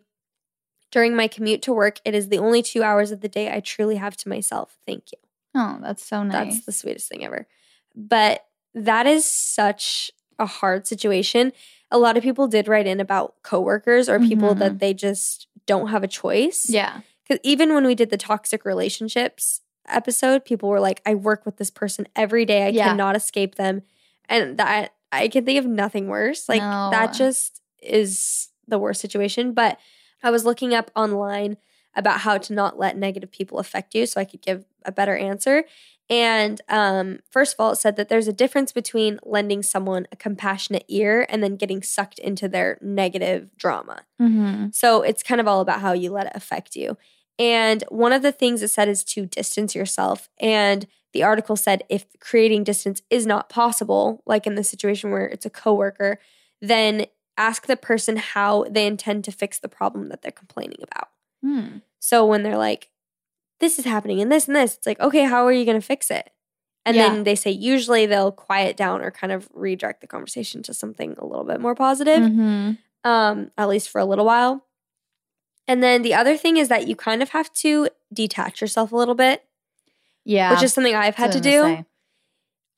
during my commute to work. It is the only two hours of the day I truly have to myself. Thank you. Oh, that's so nice. That's the sweetest thing ever. But that is such a hard situation. A lot of people did write in about coworkers or people Mhm. that they just don't have a choice. yeah. Because even when we did the toxic relationships episode, people were like, I work with this person every day. I Yeah. cannot escape them. And that I can think of nothing worse. Like No. that just is the worst situation. But I was looking up online about how to not let negative people affect you so I could give a better answer. And um, first of all, it said that there's a difference between lending someone a compassionate ear and then getting sucked into their negative drama. Mm-hmm. So it's kind of all about how you let it affect you. And one of the things it said is to distance yourself. And the article said if creating distance is not possible, like in the situation where it's a coworker, then ask the person how they intend to fix the problem that they're complaining about. Hmm. So when they're like, this is happening and this and this, it's like, okay, how are you going to fix it? And Yeah. then they say usually they'll quiet down or kind of redirect the conversation to something a little bit more positive Mhm. um, at least for a little while. And then the other thing is that you kind of have to detach yourself a little bit, Yeah. which is something I've had to do. say.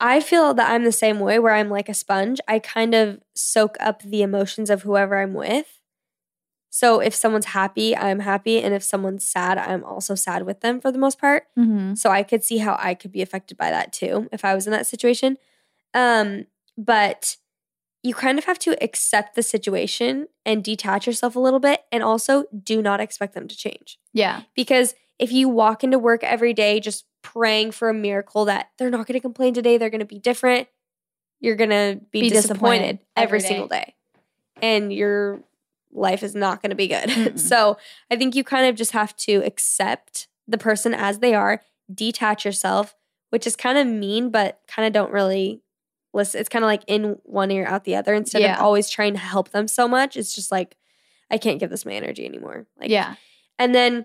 I feel that I'm the same way where I'm like a sponge. I kind of soak up the emotions of whoever I'm with. So if someone's happy, I'm happy. And if someone's sad, I'm also sad with them for the most part. Mhm. So I could see how I could be affected by that too if I was in that situation. Um, but you kind of have to accept the situation and detach yourself a little bit and also do not expect them to change. Yeah. Because if you walk into work every day just praying for a miracle that they're not going to complain today, they're going to be different, you're going to be, Be disappointed, disappointed every every day. single day. And your life is not going to be good. Mm-mm. so I think you kind of just have to accept the person as they are, detach yourself, which is kind of mean, but kind of don't really listen. It's kind of like in one ear, out the other. Instead Yeah. of always trying to help them so much, it's just like, I can't give this my energy anymore. Like, yeah. and then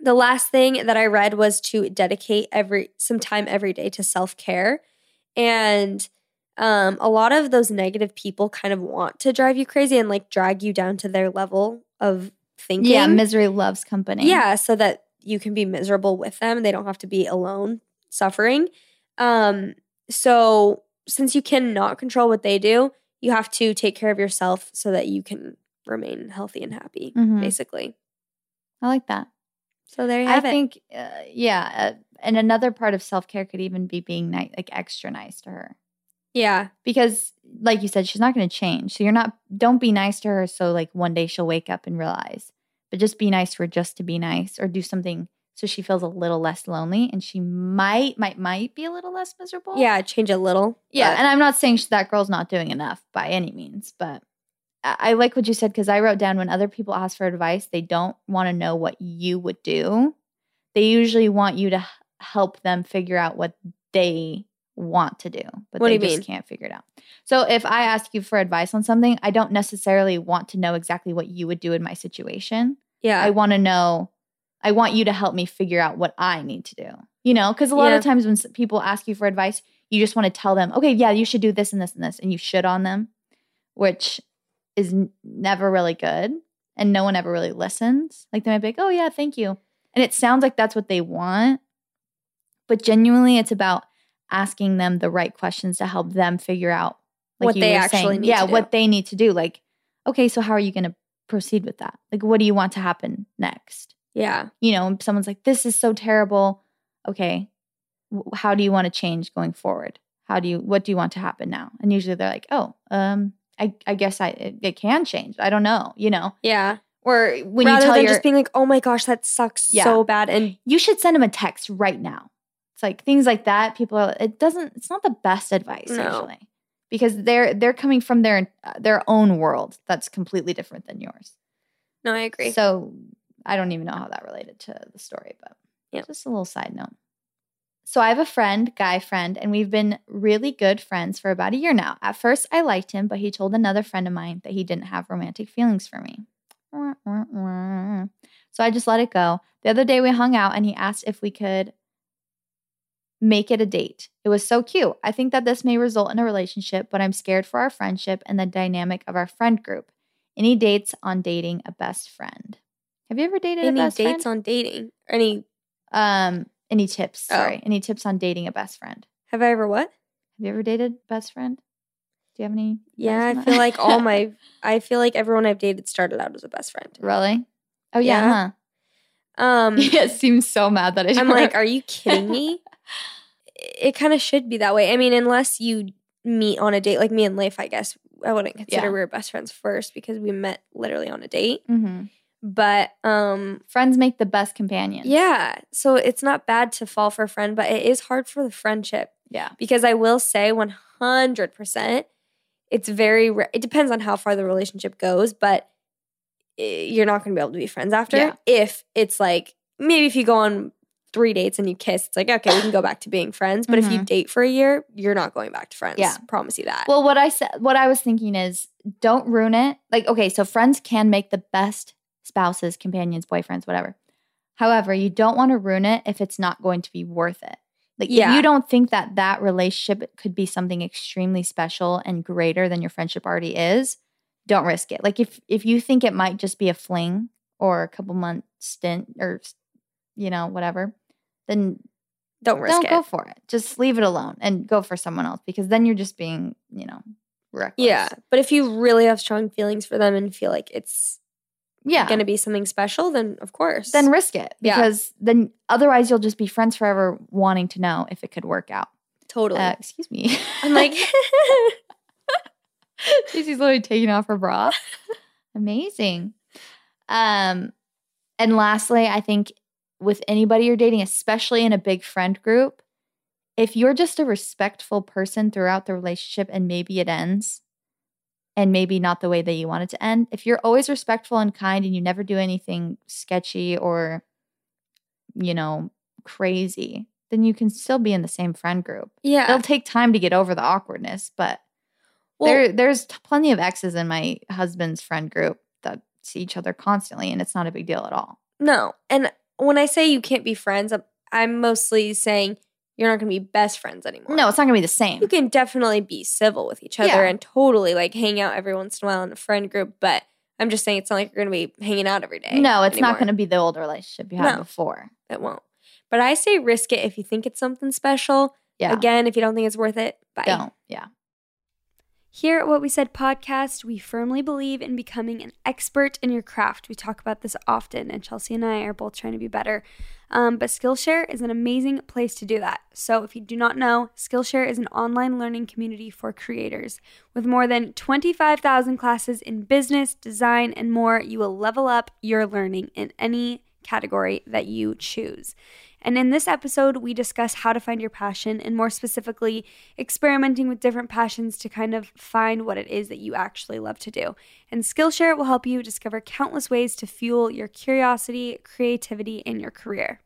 the last thing that I read was to dedicate every some time every day to self-care. And um, a lot of those negative people kind of want to drive you crazy and like drag you down to their level of thinking. Yeah. Misery loves company. Yeah, so that you can be miserable with them. They don't have to be alone suffering. Um, so since you cannot control what they do, you have to take care of yourself so that you can remain healthy and happy, Mhm. basically. I like that. So there you I have it. I think, uh, yeah. Uh, and another part of self care could even be being nice, like extra nice to her. Yeah. because like you said she's not going to change so you're not don't be nice to her so like one day she'll wake up and realize but just be nice to her just to be nice or do something so she feels a little less lonely and she might might might be a little less miserable Yeah, change a little. yeah but- and i'm not saying sh- that girl's not doing enough by any means but i, like what you said because i wrote down when other people ask for advice they don't want to know what you would do they usually want you to help them figure out what they want to do but What do they you just mean? can't figure it out so if i ask you for advice on something i don't necessarily want to know exactly what you would do in my situation yeah. I want to know, I want you to help me figure out what I need to do. You know, because a lot Yeah. of times when people ask you for advice, you just want to tell them, okay, yeah, you should do this and this and this, and you should on them, which is n- never really good. And no one ever really listens. Like they might be like, oh, yeah, thank you. And it sounds like that's what they want. But genuinely, it's about asking them the right questions to help them figure out What you they actually saying. need yeah, to do. what they need to do. Like, okay, so how are you going to proceed with that? Like, what do you want to happen next? yeah. You know, someone's like, this is so terrible. Okay, w- how do you want to change going forward? How do you, what do you want to happen now? And usually they're like, oh, um, I, I guess I, it, it can change. I don't know, you know, Yeah. or when Rather you tell than your, just being like, oh my gosh, that sucks Yeah. so bad. And you should send them a text right now. It's like things like that. People are, it doesn't, it's not the best advice No. usually because they're, they're coming from their, their own world that's completely different than yours. no, I agree. So I don't even know how that related to the story, but Yeah. just a little side note. So I have a friend, guy friend, and we've been really good friends for about a year now. At first, I liked him, but he told another friend of mine that he didn't have romantic feelings for me. So I just let it go. The other day we hung out and he asked if we could make it a date. It was so cute. I think that this may result in a relationship, but I'm scared for our friendship and the dynamic of our friend group. Any dates on dating a best friend? Have you ever dated Any a best dates friend? on dating? Any, um, any tips? Oh. Sorry, any tips on dating a best friend? have I ever what? Have you ever dated best friend? Do you have any? Yeah, I feel like all my, I feel like everyone I've dated started out as a best friend. really. Oh yeah. Yeah. Um, yeah. It seems so mad that I. I'm like, are you kidding me? it kind of should be that way. I mean, unless you meet on a date, like me and Leif, I guess I wouldn't consider Yeah. we were best friends first because we met literally on a date. hmm But um Friends make the best companions. yeah, so it's not bad to fall for a friend, but it is hard for the friendship Yeah. because I will say 100% it's very ra- it depends on how far the relationship goes, but eh, you're not going to be able to be friends after Yeah. if it's like maybe if you go on three dates and you kiss, it's like okay, we can go back to being friends, but if you Mhm. date for a year, you're not going back to friends. Yeah. Promise you that. Well, what I said, what I was thinking is, don't ruin it. Like, okay, so friends can make the best spouses, companions, boyfriends, whatever. However, you don't want to ruin it if it's not going to be worth it. Like, Yeah. if you don't think that that relationship could be something extremely special and greater than your friendship already is, don't risk it. Like, if if you think it might just be a fling or a couple month stint or you know whatever, then don't risk don't it. go for it. Just leave it alone and go for someone else because then you're just being, you know, reckless. yeah, but if you really have strong feelings for them and feel like it's yeah. going to be something special, then of course. then risk it Yeah. because then otherwise you'll just be friends forever, wanting to know if it could work out. totally. Uh, excuse me. I'm like, Stacey's literally taking off her bra. Amazing. Um, and lastly, I think with anybody you're dating, especially in a big friend group, if you're just a respectful person throughout the relationship and maybe it ends and maybe not the way that you want it to end, if you're always respectful and kind and you never do anything sketchy or, you know, crazy, then you can still be in the same friend group. yeah. It'll take time to get over the awkwardness, but Well- there there's plenty of exes in my husband's friend group that see each other constantly and it's not a big deal at all. No. And when I say you can't be friends, I'm, I'm mostly saying you're not going to be best friends anymore. No, it's not going to be the same. You can definitely be civil with each other Yeah. and totally like hang out every once in a while in a friend group, but I'm just saying it's not like you're going to be hanging out every day. no, it's not going to be the old relationship you had No. before. It won't. But I say risk it if you think it's something special. Yeah. Again, if you don't think it's worth it, bye. Don't. Yeah. Here at What We Said podcast, we firmly believe in becoming an expert in your craft. We talk about this often, and Chelsey and I are both trying to be better. Um, but Skillshare is an amazing place to do that. So, if you do not know, Skillshare is an online learning community for creators. With more than 25,000 classes in business, design, and more, you will level up your learning in any category that you choose. And in this episode, we discuss how to find your passion and more specifically, experimenting with different passions to kind of find what it is that you actually love to do. And Skillshare will help you discover countless ways to fuel your curiosity, creativity, and your career.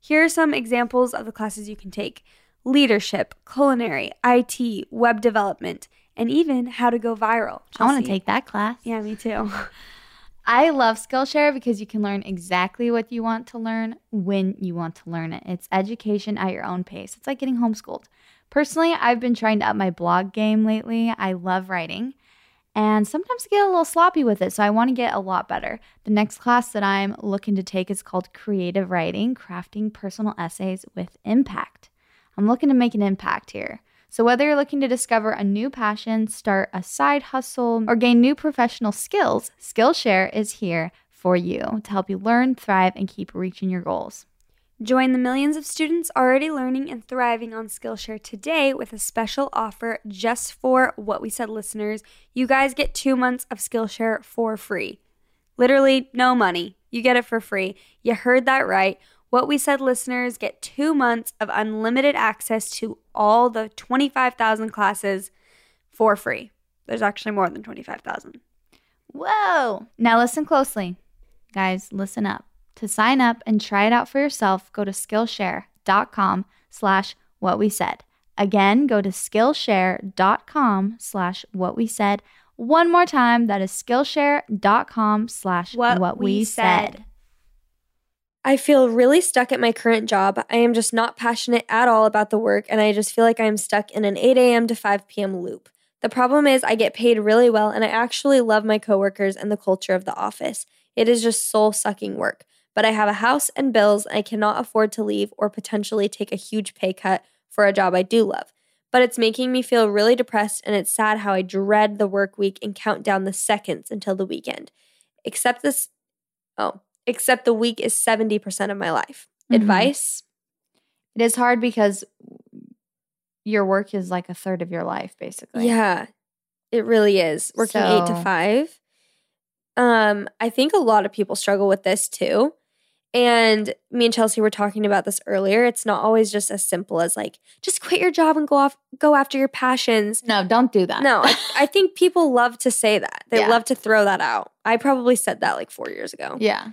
Here are some examples of the classes you can take leadership, culinary, IT, web development, and even how to go viral. I want to take that class. Yeah, me too. I love Skillshare because you can learn exactly what you want to learn when you want to learn it. It's education at your own pace. It's like getting homeschooled. Personally, I've been trying to up my blog game lately. I love writing and sometimes I get a little sloppy with it, so I want to get a lot better. The next class that I'm looking to take is called Creative Writing Crafting Personal Essays with Impact. I'm looking to make an impact here. So, whether you're looking to discover a new passion, start a side hustle, or gain new professional skills, Skillshare is here for you to help you learn, thrive, and keep reaching your goals. Join the millions of students already learning and thriving on Skillshare today with a special offer just for What We Said listeners. You guys get two months of Skillshare for free. Literally, no money. You get it for free. You heard that right. What We Said listeners get two months of unlimited access to all the 25,000 classes for free. There's actually more than 25,000. Whoa! Now, listen closely. Guys, listen up. To sign up and try it out for yourself, go to Skillshare.com slash what we said. Again, go to Skillshare.com slash what we said. One more time, that is Skillshare.com slash What we said. I feel really stuck at my current job. I am just not passionate at all about the work, and I just feel like I am stuck in an 8 a.m. to 5 p.m. loop. The problem is, I get paid really well, and I actually love my coworkers and the culture of the office. It is just soul sucking work. But I have a house and bills, and I cannot afford to leave or potentially take a huge pay cut for a job I do love. But it's making me feel really depressed, and it's sad how I dread the work week and count down the seconds until the weekend. Except this, oh, except the week is 70% of my life. Mhm. Advice? It is hard because your work is like a third of your life, basically. Yeah, it really is. Working eight to five. um, I think a lot of people struggle with this too. And me and Chelsey were talking about this earlier. It's not always just as simple as like, just quit your job and go off, go after your passions. No, don't do that. No, I, I think people love to say that. They Yeah. love to throw that out. I probably said that like four years ago. yeah.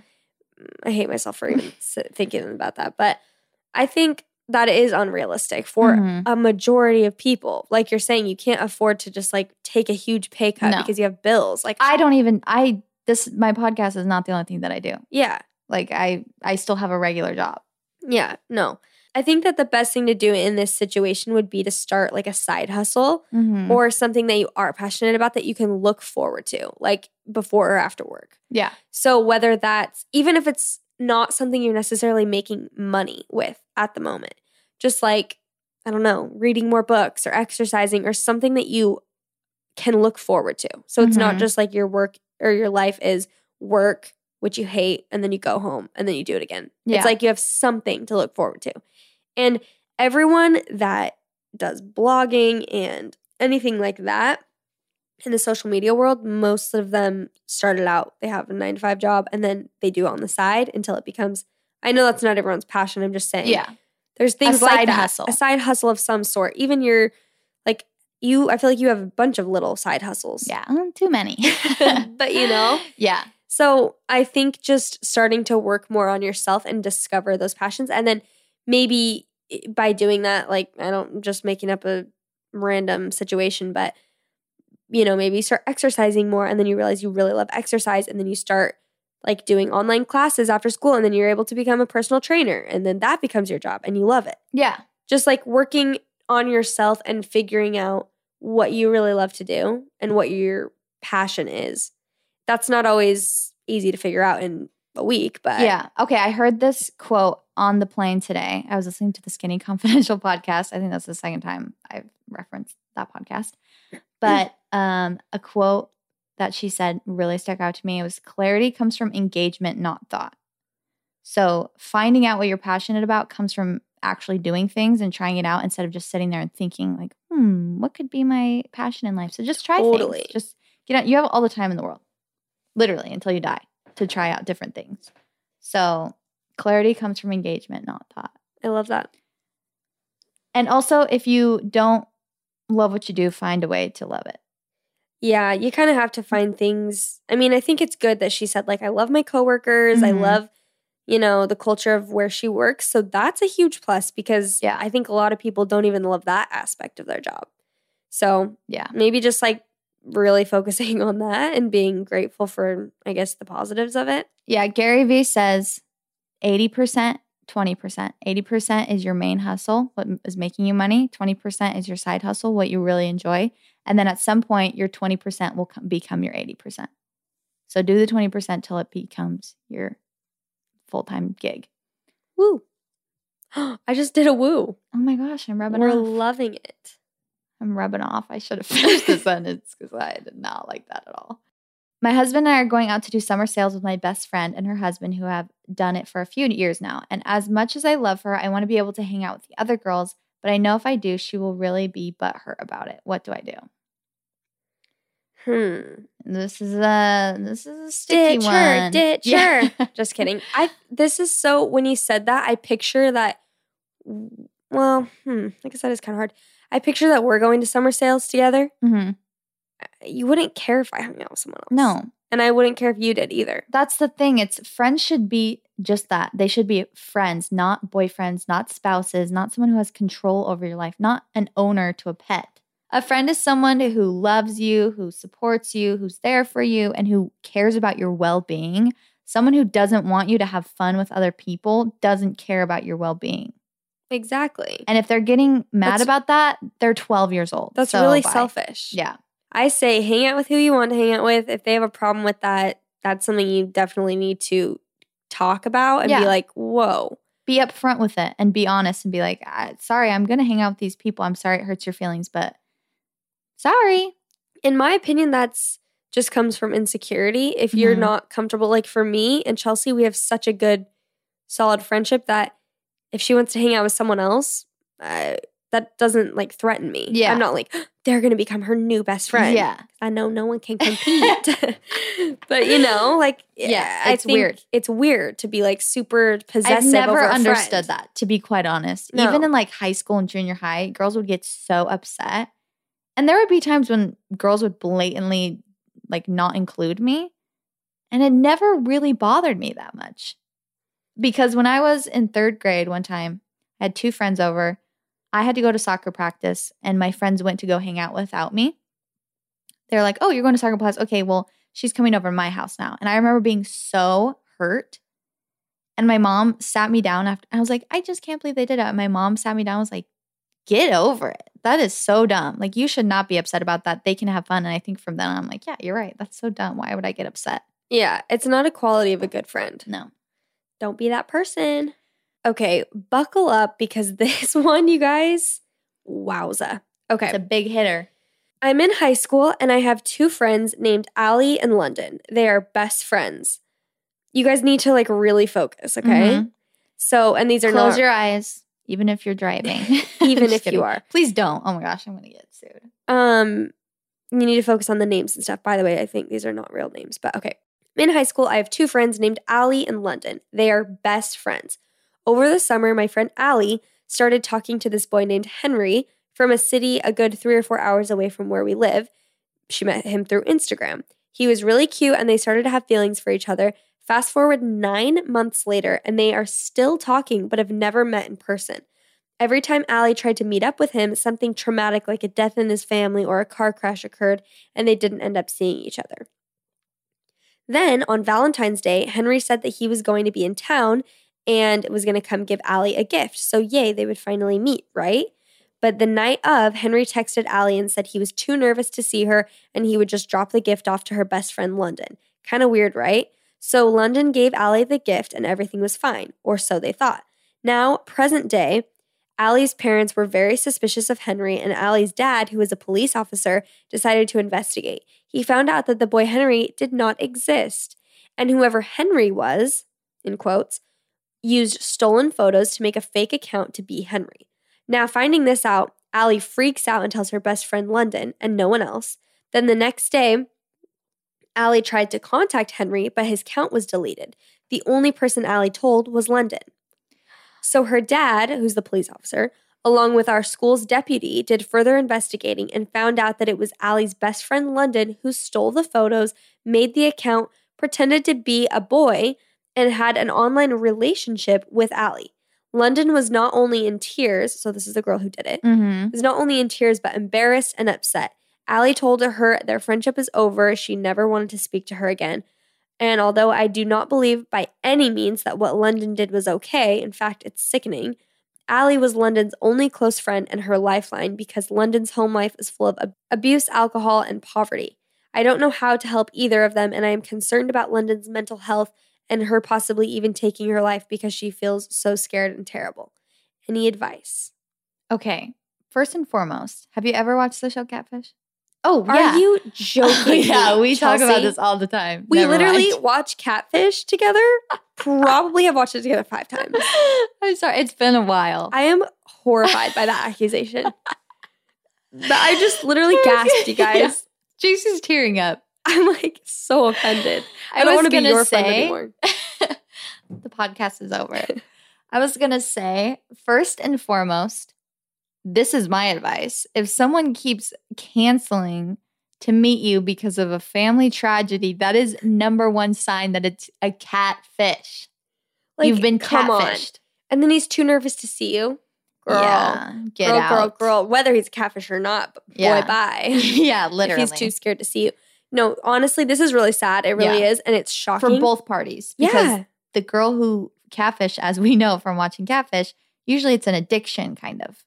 I hate myself for even thinking about that. But I think that is unrealistic for Mhm. a majority of people. Like you're saying, you can't afford to just like take a huge pay cut No. because you have bills. Like, I don't even I this my podcast is not the only thing that I do. yeah, Like I I still have a regular job. yeah, no. I think that the best thing to do in this situation would be to start like a side hustle Mhm. or something that you are passionate about that you can look forward to, like before or after work. yeah. So whether that's even if it's not something you're necessarily making money with at the moment, just like I don't know, reading more books or exercising or something that you can look forward to. So it's not Mhm. just like your work or your life is work which you hate and then you go home and then you do it again. Yeah. It's like you have something to look forward to. And everyone that does blogging and anything like that in the social media world, most of them started out, they have a nine to five job and then they do it on the side until it becomes, I know that's not everyone's passion. I'm just saying. Yeah. There's things like that. hustle. A side hustle of some sort. Even your, like, you, I feel like you have a bunch of little side hustles. Yeah. mm, Too many. But, you know, Yeah. so I think just starting to work more on yourself and discover those passions. And then maybe by doing that, like, I don't just making up a random situation, but, you know, maybe you start exercising more and then you realize you really love exercise and then you start like doing online classes after school and then you're able to become a personal trainer and then that becomes your job and you love it. Yeah. Just like working on yourself and figuring out what you really love to do and what your passion is. That's not always easy to figure out in a week, but Yeah. Okay. I heard this quote on the plane today. I was listening to the Skinny Confidential podcast. I think that's the second time I've referenced that podcast. But um, a quote that she said really stuck out to me. It was clarity comes from engagement, not thought. So finding out what you're passionate about comes from actually doing things and trying it out instead of just sitting there and thinking like, hmm, what could be my passion in life? So just try Totally. things. Just get out. You have all the time in the world, literally until you die, to try out different things. So clarity comes from engagement, not thought. I love that. And also, if you don't love what you do, find a way to love it. Yeah, you kind of have to find things. I mean, I think it's good that she said like I love my coworkers, I Mhm. love you know, the culture of where she works. So that's a huge plus because Yeah. I think a lot of people don't even love that aspect of their job. So Yeah. maybe just like really focusing on that and being grateful for, I guess, the positives of it. Yeah. Gary Vee says 80%, 20%. 80% is your main hustle, what is making you money. 20% is your side hustle, what you really enjoy. And then at some point, your 20% will com- become your 80%. So do the 20% till it becomes your full time gig. Woo. I just did a woo. Oh my gosh, I'm rubbing We're off. loving it. I'm rubbing off. I should have finished the sentence because I did not like that at all. My husband and I are going out to do summer sales with my best friend and her husband, who have done it for a few years now. And as much as I love her, I want to be able to hang out with the other girls. But I know if I do, she will really be butthurt about it. What do I do? Hmm. This is a this is a sticky Ditch her, one. ditch Yeah. her. Just kidding. I this is so when you said that, I picture that well, hmm, like I guess that is kind of hard. I picture that we're going to summer sales together. Mhm. You wouldn't care if I hung out with someone else. No, And I wouldn't care if you did either. That's the thing. It's friends should be just that. They should be friends, not boyfriends, not spouses, not someone who has control over your life, not an owner to a pet. A friend is someone who loves you, who supports you, who's there for you, and who cares about your well being. Someone who doesn't want you to have fun with other people doesn't care about your well being. Exactly. And if they're getting mad That's- about that, they're 12 years old. That's So, really bye. selfish. Yeah. I say hang out with who you want to hang out with. If they have a problem with that, that's something you definitely need to talk about and Yeah. be like, whoa. Be upfront with it and be honest and be like, sorry, I'm going to hang out with these people. I'm sorry it hurts your feelings, but sorry. in my opinion, that's just comes from insecurity. If you're Mhm. not comfortable, like for me and Chelsey, we have such a good, solid friendship that if she wants to hang out with someone else, uh, that doesn't like threaten me. Yeah. I'm not like they're gonna become her new best friend. Yeah. I know no one can compete. but you know, like Yeah, I it's weird. It's weird to be like super possessive. I've never understood friend. that, to be quite honest. No. Even in like high school and junior high, girls would get so upset. And there would be times when girls would blatantly like not include me. And it never really bothered me that much. Because when I was in third grade one time, I had two friends over. I had to go to soccer practice, and my friends went to go hang out without me. They're like, Oh, you're going to soccer class? Okay, well, she's coming over to my house now. And I remember being so hurt. And my mom sat me down after I was like, I just can't believe they did it. And my mom sat me down and was like, get over it. That is so dumb. Like you should not be upset about that. They can have fun. And I think from then on, I'm like, yeah, you're right. That's so dumb. Why would I get upset? Yeah, it's not a quality of a good friend. No. Don't be that person. Okay, buckle up because this one, you guys, wowza. Okay. It's a big hitter. I'm in high school and I have two friends named Allie and London. They are best friends. You guys need to like really focus, okay? Mhm. So, and these are Close not your eyes, even if you're driving. Even if you are. Please don't. Oh my gosh, I'm gonna get sued. um you need to focus on the names and stuff. By the way, I think these are not real names, but okay. In high school, I have two friends named Allie and London. They are best friends. Over the summer, my friend Allie started talking to this boy named Henry from a city a good three or four hours away from where we live. She met him through Instagram. He was really cute and they started to have feelings for each other. Fast forward nine months later, and they are still talking but have never met in person. Every time Allie tried to meet up with him, something traumatic like a death in his family or a car crash occurred, and they didn't end up seeing each other. Then on Valentine's Day, Henry said that he was going to be in town and was going to come give Allie a gift. So, yay, they would finally meet, right? But the night of, Henry texted Allie and said he was too nervous to see her and he would just drop the gift off to her best friend, London. Kind of weird, right? So, London gave Allie the gift and everything was fine, or so they thought. Now, present day, Allie's parents were very suspicious of Henry, and Allie's dad, who was a police officer, decided to investigate. He found out that the boy Henry did not exist, and whoever Henry was, in quotes, used stolen photos to make a fake account to be Henry. Now, finding this out, Allie freaks out and tells her best friend London and no one else. Then the next day, Allie tried to contact Henry, but his count was deleted. The only person Allie told was London. So her dad, who's the police officer, along with our school's deputy, did further investigating and found out that it was Allie's best friend London who stole the photos, made the account, pretended to be a boy, and had an online relationship with Allie. London was not only in tears, so this is the girl who did it, Mm-hmm. was not only in tears but embarrassed and upset. Allie told her their friendship is over. She never wanted to speak to her again. And although I do not believe by any means that what London did was okay, in fact, it's sickening, Allie was London's only close friend and her lifeline because London's home life is full of ab- abuse, alcohol, and poverty. I don't know how to help either of them, and I am concerned about London's mental health and her possibly even taking her life because she feels so scared and terrible. Any advice? Okay. First and foremost, have you ever watched the show Catfish? Oh, Are yeah. you joking? yeah, me, we talk about this all the time. We Never literally mind. watch Catfish together. Probably have watched it together five times. I'm sorry. It's been a while. I am horrified by that accusation. But I just literally gasped, you guys. Jason's tearing up. I'm like so offended. I, don't want to be your friend anymore. the podcast is over. I was going to say, first and foremost, this is my advice. If someone keeps canceling to meet you because of a family tragedy, that is number one sign that it's a catfish. Like, You've been catfished. And then he's too nervous to see you. Girl. Yeah, get girl, out. girl, girl. Whether he's a catfish or not, Yeah. boy, bye. yeah, literally. If he's too scared to see you. No, honestly, this is really sad. It really Yeah. is. And it's shocking. for both parties. Because Yeah. the girl who catfish, as we know from watching catfish, usually it's an addiction kind of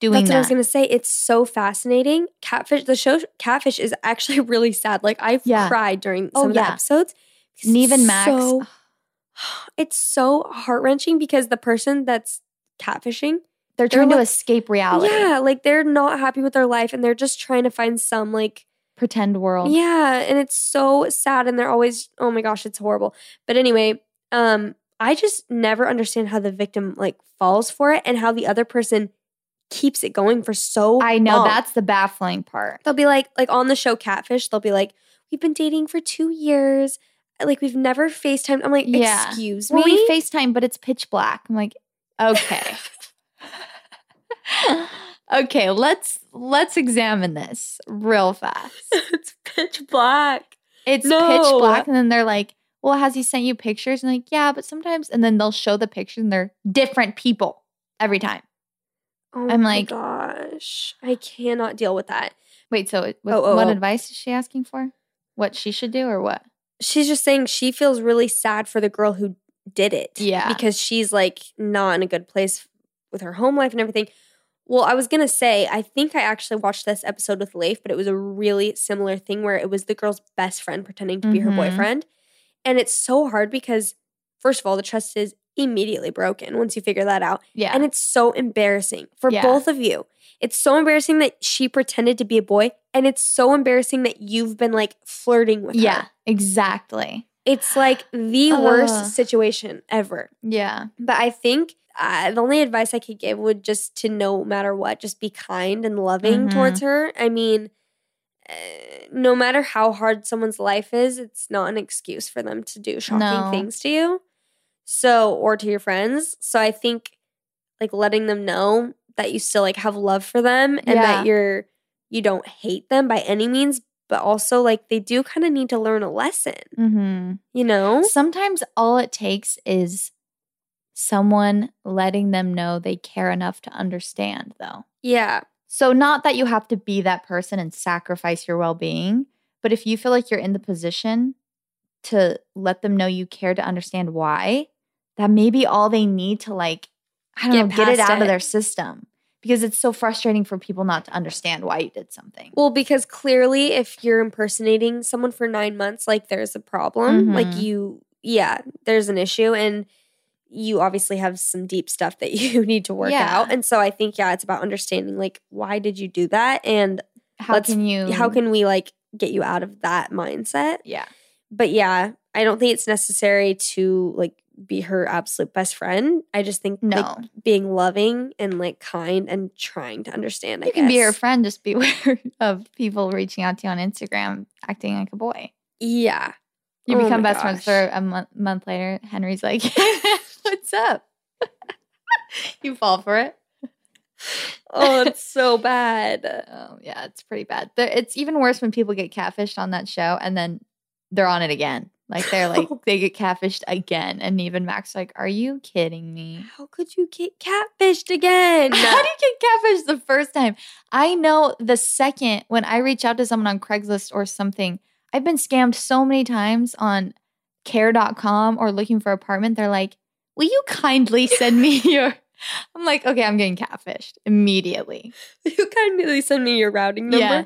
doing That's what I was gonna say. It's so fascinating. Catfish, the show Catfish is actually really sad. Like I've Yeah. cried during Oh, some of the episodes. it's Max. so- it's so heart wrenching because the person that's catfishing, they're trying to like- escape reality. yeah, like they're not happy with their life and they're just trying to find some like Pretend world. yeah, and it's so sad and they're always oh my gosh, it's horrible. But anyway, um I just never understand how the victim like falls for it and how the other person keeps it going for so I know long. that's the baffling part. they'll be like like on the show Catfish, they'll be like, We've been dating for two years. Like we've never FaceTime. I'm like, Yeah. excuse me. Well, we FaceTime, but it's pitch black. I'm like, okay. okay, let's let's examine this real fast. it's pitch black. It's pitch black, and then they're like, "Well, has he sent you pictures?" And like, yeah, but sometimes, and then they'll show the pictures, and they're different people every time. Oh I'm my like- gosh. I cannot deal with that. Wait, so it- what, Oh, oh, what oh. advice is she asking for? What she should do, or what? She's just saying she feels really sad for the girl who did it. Yeah. Because she's like not in a good place with her home life and everything. Well, I was gonna say, I think I actually watched this episode with Leif, but it was a really similar thing where it was the girl's best friend pretending to be her Mhm. boyfriend. And it's so hard because, first of all, the trust is immediately broken once you figure that out. Yeah, And it's so embarrassing for Yeah. both of you. It's so embarrassing that she pretended to be a boy, and it's so embarrassing that you've been like flirting with yeah, her. exactly. It's like the worst situation ever. Yeah, But I think uh, the only advice I could give would just to no matter what, just be kind and loving Mhm. towards her. I mean, uh, no matter how hard someone's life is, it's not an excuse for them to do shocking No. things to you. So, or to your friends. So I think like letting them know that you still like have love for them and Yeah. that you're you don't hate them by any means, but also like they do kind of need to learn a lesson, hmm you know? Sometimes all it takes is someone letting them know they care enough to understand, though. Yeah. So, not that you have to be that person and sacrifice your well being, but if you feel like you're in the position to let them know you care to understand why, that may be all they need to, like, I don't Get know, get it out it. of their system because it's so frustrating for people not to understand why you did something. Well, because clearly, if you're impersonating someone for nine months, like there's a problem. Like Mhm. you, yeah, there's an issue, and you obviously have some deep stuff that you need to work Yeah. out. And so I think, yeah, it's about understanding, like, why did you do that, and How can you? how can we like get you out of that mindset? Yeah. But yeah, I don't think it's necessary to like be her absolute best friend. I just think like, No. being loving and like kind and trying to understand. I You can be her friend, just beware of people reaching out to you on Instagram acting like a boy. Yeah. You Oh become best friends for a month, month later. Henry's like, What's up? you fall for it. Oh, it's so bad. Oh, yeah, it's pretty bad. It's even worse when people get catfished on that show and then they're on it again. Like they're like, they get catfished again. And even Max, like, Are you kidding me? How could you get catfished again? How do you get catfished the first time? I know the second when I reach out to someone on Craigslist or something, I've been scammed so many times on care.com or looking for apartment. They're like, Will you kindly send me your I'm like, okay, I'm getting catfished immediately. you kindly send me your routing number. Yeah.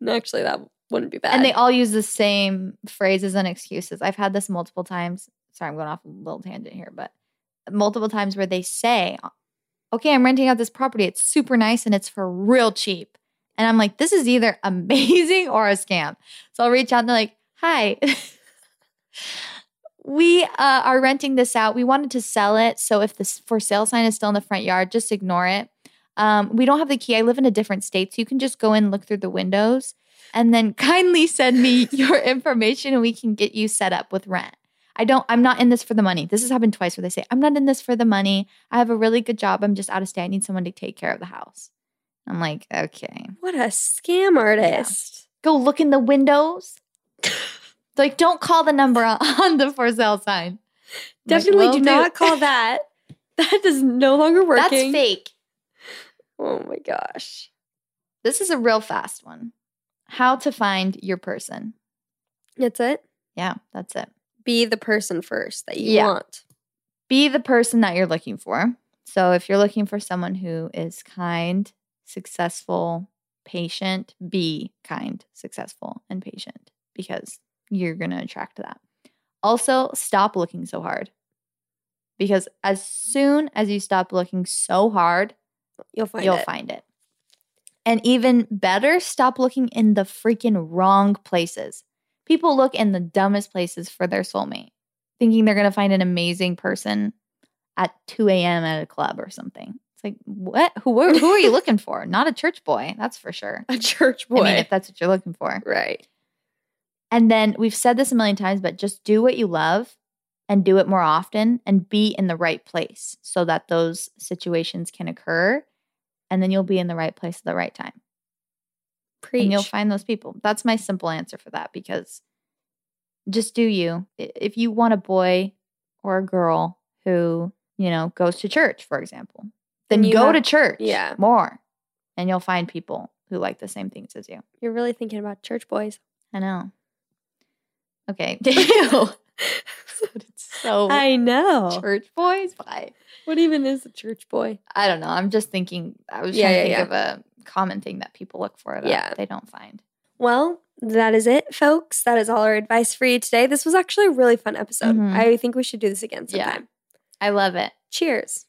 No, actually, that wouldn't be bad. And they all use the same phrases and excuses. I've had this multiple times. Sorry, I'm going off a little tangent here, but multiple times where they say, okay, I'm renting out this property. It's super nice and it's for real cheap. And I'm like, this is either amazing or a scam. So I'll reach out and they're like, hi. we uh, are renting this out. We wanted to sell it. So if this for sale sign is still in the front yard, just ignore it. Um, we don't have the key. I live in a different state. So you can just go in, look through the windows, and then kindly send me your information and we can get you set up with rent. I don't, I'm not in this for the money. This has happened twice where they say, I'm not in this for the money. I have a really good job. I'm just out of state. I need someone to take care of the house. I'm like, okay. what a scam artist. Go look in the windows. like, don't call the number on, the for sale sign. I'm like, Definitely "Will do not call that. That is no longer working. That's fake. Oh my gosh. This is a real fast one. How to find your person. That's it. Yeah, that's it. Be the person first that you Yeah. want. be the person that you're looking for. So if you're looking for someone who is kind, successful, patient, be kind, successful, and patient because you're going to attract that. Also, stop looking so hard. Because as soon as you stop looking so hard, You'll find you'll it. find it. And even better, stop looking in the freaking wrong places. People look in the dumbest places for their soulmate, thinking they're going to find an amazing person at 2 a.m. at a club or something. Like, what? Who, are- who are you looking for? Not a church boy, that's for sure. A church boy. I mean, if that's what you're looking for. right. And then we've said this a million times, but just do what you love and do it more often and be in the right place so that those situations can occur. And then you'll be in the right place at the right time. Preach. And you'll find those people. That's my simple answer for that because just do you. If you want a boy or a girl who, you know, goes to church, for example, then you go have- to church yeah. more and you'll find people who like the same things as you. You're really thinking about church boys. I know. Okay. Ew. it's so I know. church boys. Bye. What even is a church boy? I don't know. I'm just thinking. I was Yeah, trying to yeah, think of a common thing that people look for that Yeah. they don't find. Well, that is it, folks. That is all our advice for you today. This was actually a really fun episode. Mhm. I think we should do this again Yeah. sometime. I love it. Cheers.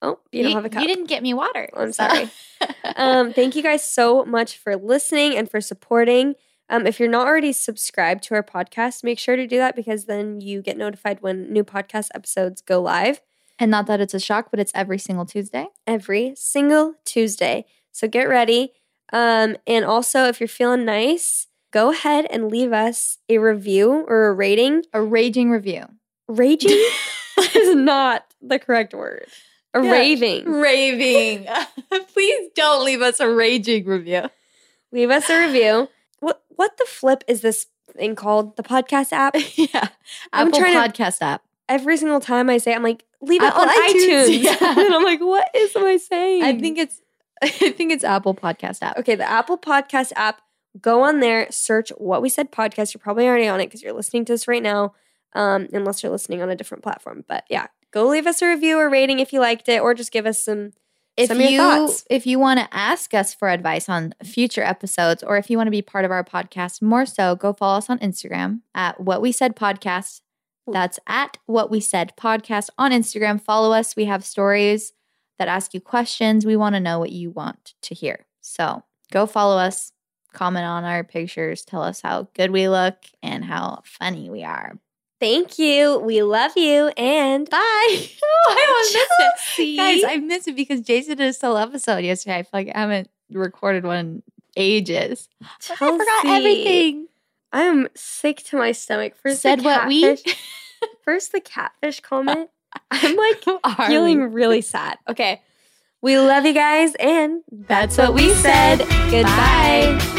Oh, you, don't have a cup. You didn't get me water. I'm so- sorry. um, thank you guys so much for listening and for supporting. Um, if you're not already subscribed to our podcast, make sure to do that because then you get notified when new podcast episodes go live and not that it's a shock, but it's every single Tuesday. every single Tuesday. So get ready. Um, and also, if you're feeling nice, go ahead and leave us a review or a rating. A raging review. Raging is not the correct word. A Yeah. raving. Raving. Please don't leave us a raging review. Leave us a review. What what the flip is this thing called? The podcast app? yeah. I'm Apple trying to- Podcast app. Every single time I say, it, I'm like, leave it Uh, on, on iTunes. iTunes, yeah. and I'm like, what is am I saying? I think it's I think it's Apple Podcast app. Okay, the Apple Podcast app. Go on there, search what we said podcast. You're probably already on it because you're listening to this right now, um, unless you're listening on a different platform. But yeah, go leave us a review or rating if you liked it, or just give us some if some you thoughts. if you want to ask us for advice on future episodes or if you want to be part of our podcast more so go follow us on instagram at what we said podcast. That's at what we said podcast on instagram. Follow us. We have stories that ask you questions. We want to know what you want to hear. So go follow us. Comment on our pictures. Tell us how good we look and how funny we are Thank you. We love you, and bye oh, i missed it Guys, I missed it because Jaci did a solo episode yesterday. I feel like I haven't recorded one in ages. But I forgot everything. I am sick to my stomach. First, Said the what we catfish- First, the catfish comment. I'm like are feeling we? really sad. Okay. We love you guys, and That's what we said. Goodbye. Bye.